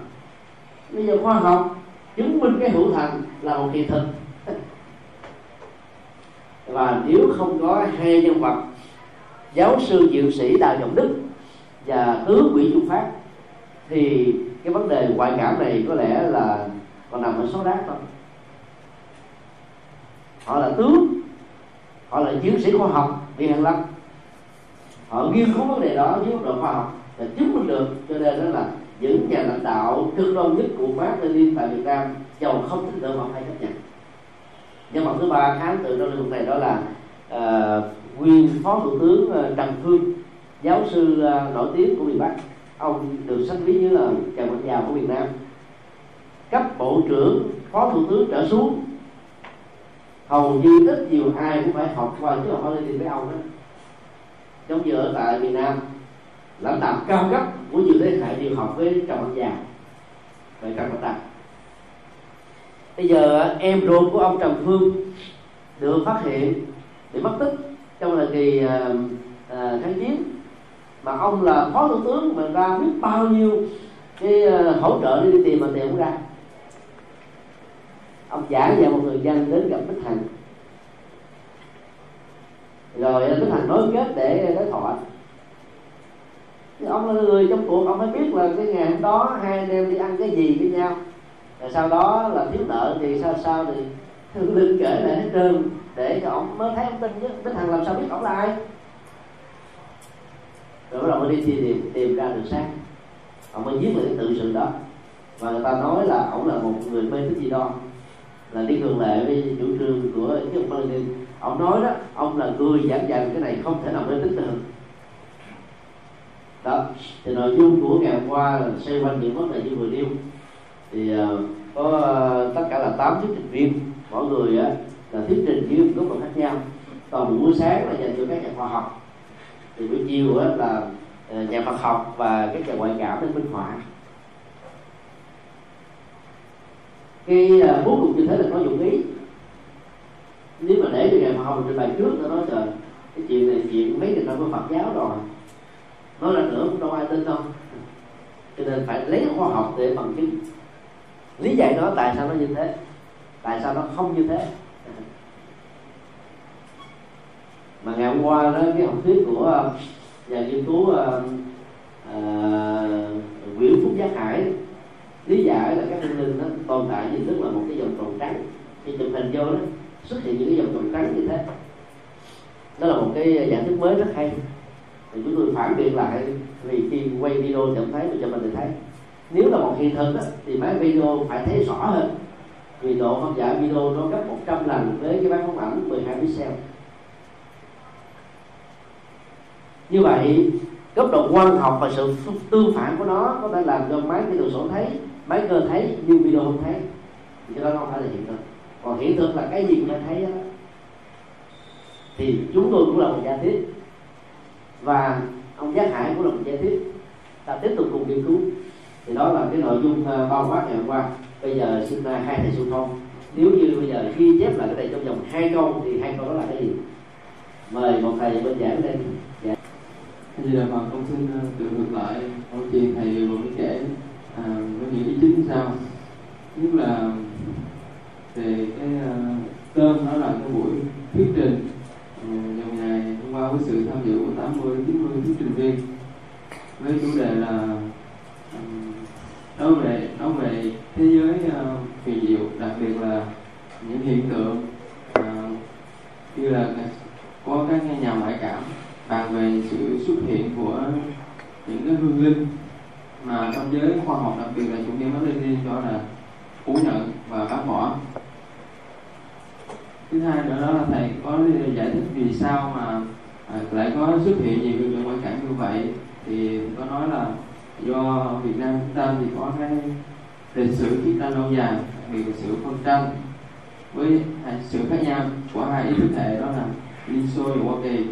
Bây giờ khoa học chứng minh cái hữu thần là một hiện thực. Và nếu không có hai nhân vật giáo sư diệu sĩ đào trọng đức và tứ quỷ trung phát thì cái vấn đề ngoại cảm này có lẽ là còn nằm ở số đát thôi. Họ là tướng họ là chiến sĩ khoa học đi hàng lâm. Họ nghiên cứu vấn đề đó dưới mức độ khoa học và chứng minh được cho nên đó là những nhà lãnh đạo cực đoan nhất của Mark Lenin tại Việt Nam giàu không tin tưởng họ hay chấp nhận. Nhân vật thứ ba kháng tự trong lĩnh này đó là uh, nguyên phó thủ tướng uh, Trần Phương giáo sư uh, nổi tiếng của miền Bắc ông được sách ví như là chàng mạnh giàu của Việt Nam. Cấp bộ trưởng phó thủ tướng trở xuống. Hầu như ít nhiều ai cũng phải học qua chứ không lên với ông đó. Giống như ở tại Việt Nam lãnh đạo cao cấp của nhiều thế hệ đều học với chồng ông già về trần bạch đạt bây giờ em ruột của ông trần phương được phát hiện bị mất tích trong thời kỳ uh, uh, kháng chiến mà ông là phó thủ tướng mà ra biết bao nhiêu cái ờ, hỗ trợ đi tìm mà tiền cũng ra. Ông giả về một người dân đến gặp bích hằng. Rồi ờ, bích hằng nói kết để đối thoại. Thì ông là người trong cuộc, ông mới biết là cái ngày hôm đó hai anh em đi ăn cái gì với nhau. Rồi sau đó là thiếu nợ thì sao sao thì *laughs* thương linh kể lại hết trơn để cho ông mới thấy ông tin chứ. Bích hằng làm sao biết ông là ai? Rồi bắt đầu mới đi tìm tìm ra được xác. Ông mới viết lại cái tự sự đó. Và người ta nói là ông là một người mê tín gì đó là đi ngược lại với chủ trương của cái ông Martin ông nói đó ông là người giảng dạy cái này không thể nào mê tín được. Đó thì nội dung của ngày hôm qua là xoay quanh những vấn đề như vừa nêu. Thì uh, có uh, tất cả là tám thuyết trình viên mỗi người uh, là thuyết trình với góc độ khác nhau. Còn buổi sáng là dành cho các nhà khoa học thì buổi chiều uh, là ờ, nhà Phật học và các nhà ngoại cảm đến minh họa. Cái uh, bố cục như thế là có dụng ý. Nếu mà để cho ngày Phật học trên bài trước nó nói trời cái chuyện này chuyện mấy người ta có Phật giáo rồi. Nói ra nữa cũng đâu ai tin đâu. Cho nên phải lấy khoa học để bằng chứng. Lý giải đó tại sao nó như thế tại sao nó không như thế? Mà ngày hôm qua đó cái học thuyết của um, nhà nghiên cứu um, à, Nguyễn Phúc Giác Hải lý giải là các hương linh nó tồn tại như tức là một cái dòng tròn trắng. Khi chụp hình vô đó xuất hiện những cái dòng tròn trắng như thế. Đó là một cái giải thích mới rất hay. Thì chúng tôi phản biện lại vì khi quay video thì thấy được cho mình thấy. Nếu là một hiện thực đó, thì máy video phải thấy rõ hơn. Vì độ phân giải video nó gấp 100 lần với cái máy phóng ảnh 12 pixel. Như vậy, góc độ quan học và sự tương phản của nó có thể làm cho máy kỹ thuật sổ thấy, máy cơ thấy, nhưng video không thấy. Thì cái đó không phải là hiện tượng còn hiện tượng là cái gì cũng phải thấy đó thì chúng tôi cũng là một giả thiết và ông giác hải cũng là một giải thiết ta tiếp tục cùng nghiên cứu. Thì đó là cái nội dung ờ, bao quát ngày hôm qua. Bây giờ xin ờ, hai thầy sư phong. Nếu như bây giờ ghi chép lại cái này trong vòng hai câu, thì hai câu đó là cái gì? Mời một thầy bên giảng lên dạ. Như là mà con xin ờ, uh, tự ngược lại câu chuyện thầy vừa mới kể à, với những ý chính sao nhất là về cái uh, tên đó là cái buổi thuyết trình dòng ngày hôm qua với sự tham dự của 80 90 thuyết trình viên với chủ đề là ờ, nói về nói về thế giới uh, kỳ diệu đặc biệt là những hiện tượng uh, như là có các nhà ngoại cảm bàn về sự xuất hiện của những cái hương linh mà trong giới khoa học, đặc biệt là chủ nghĩa Mác Lênin cho là phủ nhận và bác bỏ. Thứ hai nữa đó là thầy có giải thích vì sao mà à, lại có xuất hiện nhiều hiện tượng ngoại cảnh như vậy. Thì có nói là do Việt Nam chúng ta thì có cái lịch sử chiến tranh lâu dài vì lịch sử phân tranh với sự khác nhau của hai ý thức hệ đó là Liên Xô và Hoa Kỳ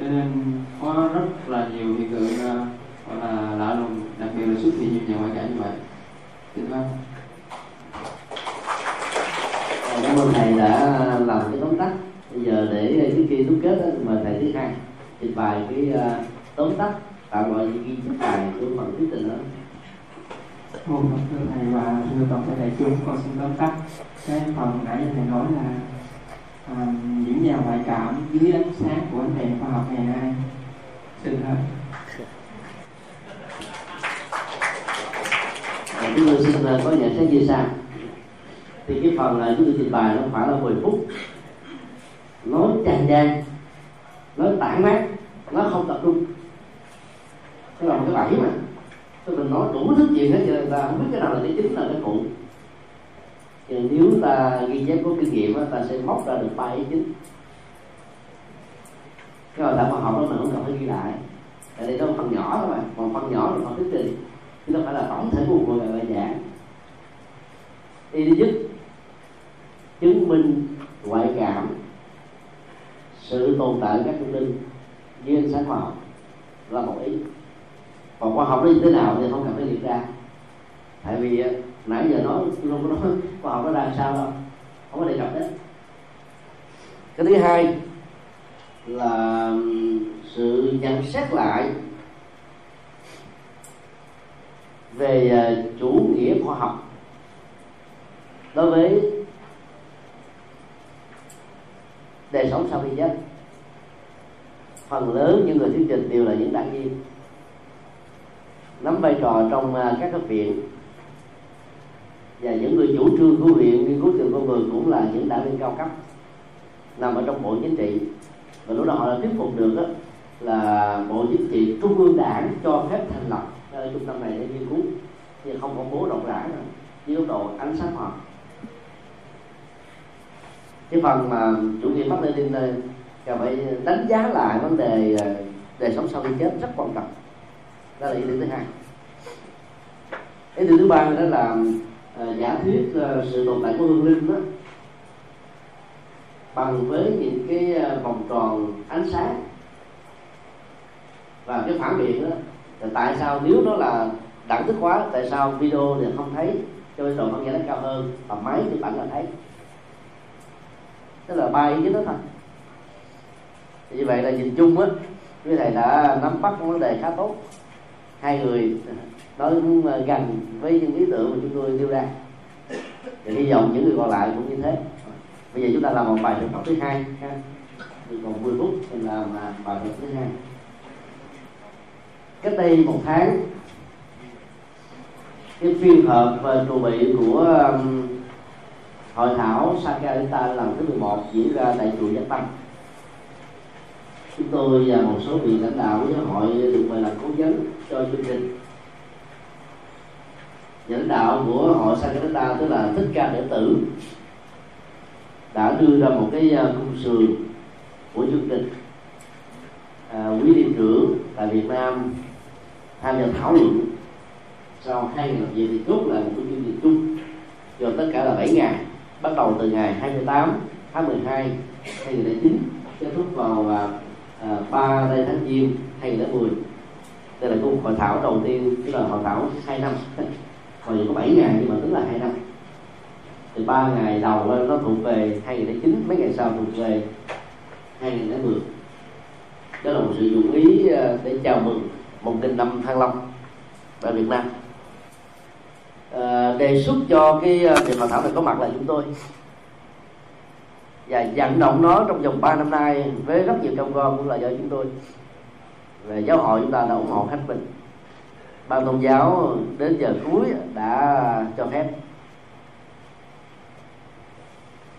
cho nên có rất là nhiều hiện tượng uh, gọi là lạ lùng đặc biệt là xuất hiện nhiều nhà ngoại cảm như vậy. Xin vâng cảm ơn thầy đã làm cái tóm tắt. Bây giờ để trước khi đúc kết đó, mời thầy thứ hai trình bày cái uh, tóm tắt tạm gọi ghi chép bài của phần thuyết trình đó. Ồ, thưa thầy và thưa toàn thể đại chúng, con xin tóm tắt. Cái phần nãy thầy nói là à, những nhà ngoại cảm dưới ánh sáng của ánh đèn khoa học ngày nay. Xin hết. À, chúng tôi xin uh, có nhận xét như sau thì cái phần là chúng tôi trình bày nó khoảng là 10 phút nói tràn tràn nói tản mát nó không tập trung cái là một cái bẫy mà tôi mình nói đủ thứ chuyện hết cho người ta không biết cái nào là cái chính là cái phụ thì nếu ta ghi chép có kinh nghiệm ta sẽ móc ra được ba ý chính. Cái bài đã mà học đó mình không cần phải ghi lại. Tại đây nó phần nhỏ thôi mà, còn phần nhỏ là phần thuyết trình chứ đâu phải là tổng thể của một người bài giảng. Ý thứ nhất, chứng minh ngoại cảm, sự tồn tại các tâm linh dưới ánh sáng khoa học là một ý. Còn khoa học nó như thế nào thì không cần phải liệt ra. Tại vì nãy giờ nói không có nói khoa học nó ra sao đâu, không có đề cập đến. Cái thứ hai là sự nhận xét lại về ờ, chủ nghĩa khoa học đối với đời sống sau khi chết. Phần lớn những người thuyết trình đều là những đảng viên. Nắm vai trò trong ờ, các cấp viện và những người chủ trương của viện nghiên cứu trường con người cũng là những đảng viên cao cấp nằm ở trong bộ chính trị. Và lúc đó họ đã thuyết phục được đó, là bộ chính trị trung ương đảng cho phép thành lập. Uh, trung tâm này để nghiên cứu nhưng không công bố rộng rãi nữa dưới góc độ ánh sáng học. Cái phần mà chủ nghĩa mắc lên lên cần phải đánh giá lại vấn đề à, đời sống sau khi chết rất quan trọng. Đó là ý tưởng thứ hai. Ý tưởng thứ ba đó là Ờ, giả thuyết ờ, sự tồn tại của hương linh đó bằng với những cái ờ, vòng tròn ánh sáng và cái phản biện đó thì tại sao nếu nó là đẳng thức hóa, tại sao video thì không thấy, cho nên độ phân giải nó cao hơn và máy thì bạn là thấy. Tức là ba ý kiến đó thôi. Thì như vậy là nhìn chung á, quý thầy đã nắm bắt vấn đề khá tốt. Hai người nói gần với những ý tưởng mà chúng tôi đưa ra. Thì hy vọng những người còn lại cũng như thế. Bây giờ chúng ta làm một bài thực tập thứ hai ha. Còn 10 phút mình làm à, bài thực thứ hai. Cách đây một tháng cái phiên họp và chuẩn bị của um, hội thảo Sakarita lần thứ 11 diễn ra tại chùa Giác Tâm chúng tôi và một số vị lãnh đạo của giáo hội được mời làm cố vấn cho chương trình lãnh đạo của hội Sakarita tức là thích ca đệ tử đã đưa ra một cái ờ, khung sườn của chương trình. À, quý điện trưởng tại Việt Nam tham gia thảo luận sau hai ngày làm việc thì rút lại một cái chương trình chung cho tất cả là 7 ngày bắt đầu từ ngày 28 tháng 12 2009 kết thúc vào à, à 3 đây tháng giêng 2010 đây là cuộc hội thảo đầu tiên tức là hội thảo 2 năm hồi có 7 ngày nhưng mà tính là hai năm. Thì ba ngày đầu nó thuộc về 2009 mấy ngày sau thuộc về 2010 đó là một sự dụng ý ờ, để chào mừng một nghìn năm thăng long tại Việt Nam. À, đề xuất cho cái ờ, việc hội thảo này có mặt là chúng tôi. Và vận động nó trong vòng 3 năm nay với rất nhiều công gom cũng là do chúng tôi. Về giáo hội chúng ta đã ủng hộ khách mình ban tôn giáo đến giờ cuối đã cho phép.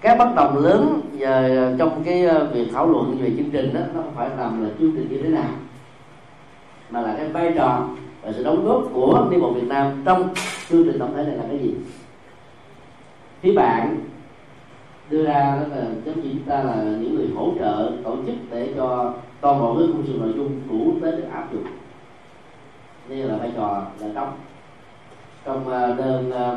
Các bất đồng lớn về trong cái à, việc thảo luận về chương trình đó nó không phải làm là chương trình như thế nào mà là cái vai trò và sự đóng góp của đi bộ Việt Nam trong chương trình tổng thể này là cái gì. Phía bạn đưa ra đó là giống như chúng ta là những người hỗ trợ tổ chức để cho toàn bộ cái khung sườn nội dung của quốc tế được áp dụng đây là vai trò là trong trong ờ, đơn ờ,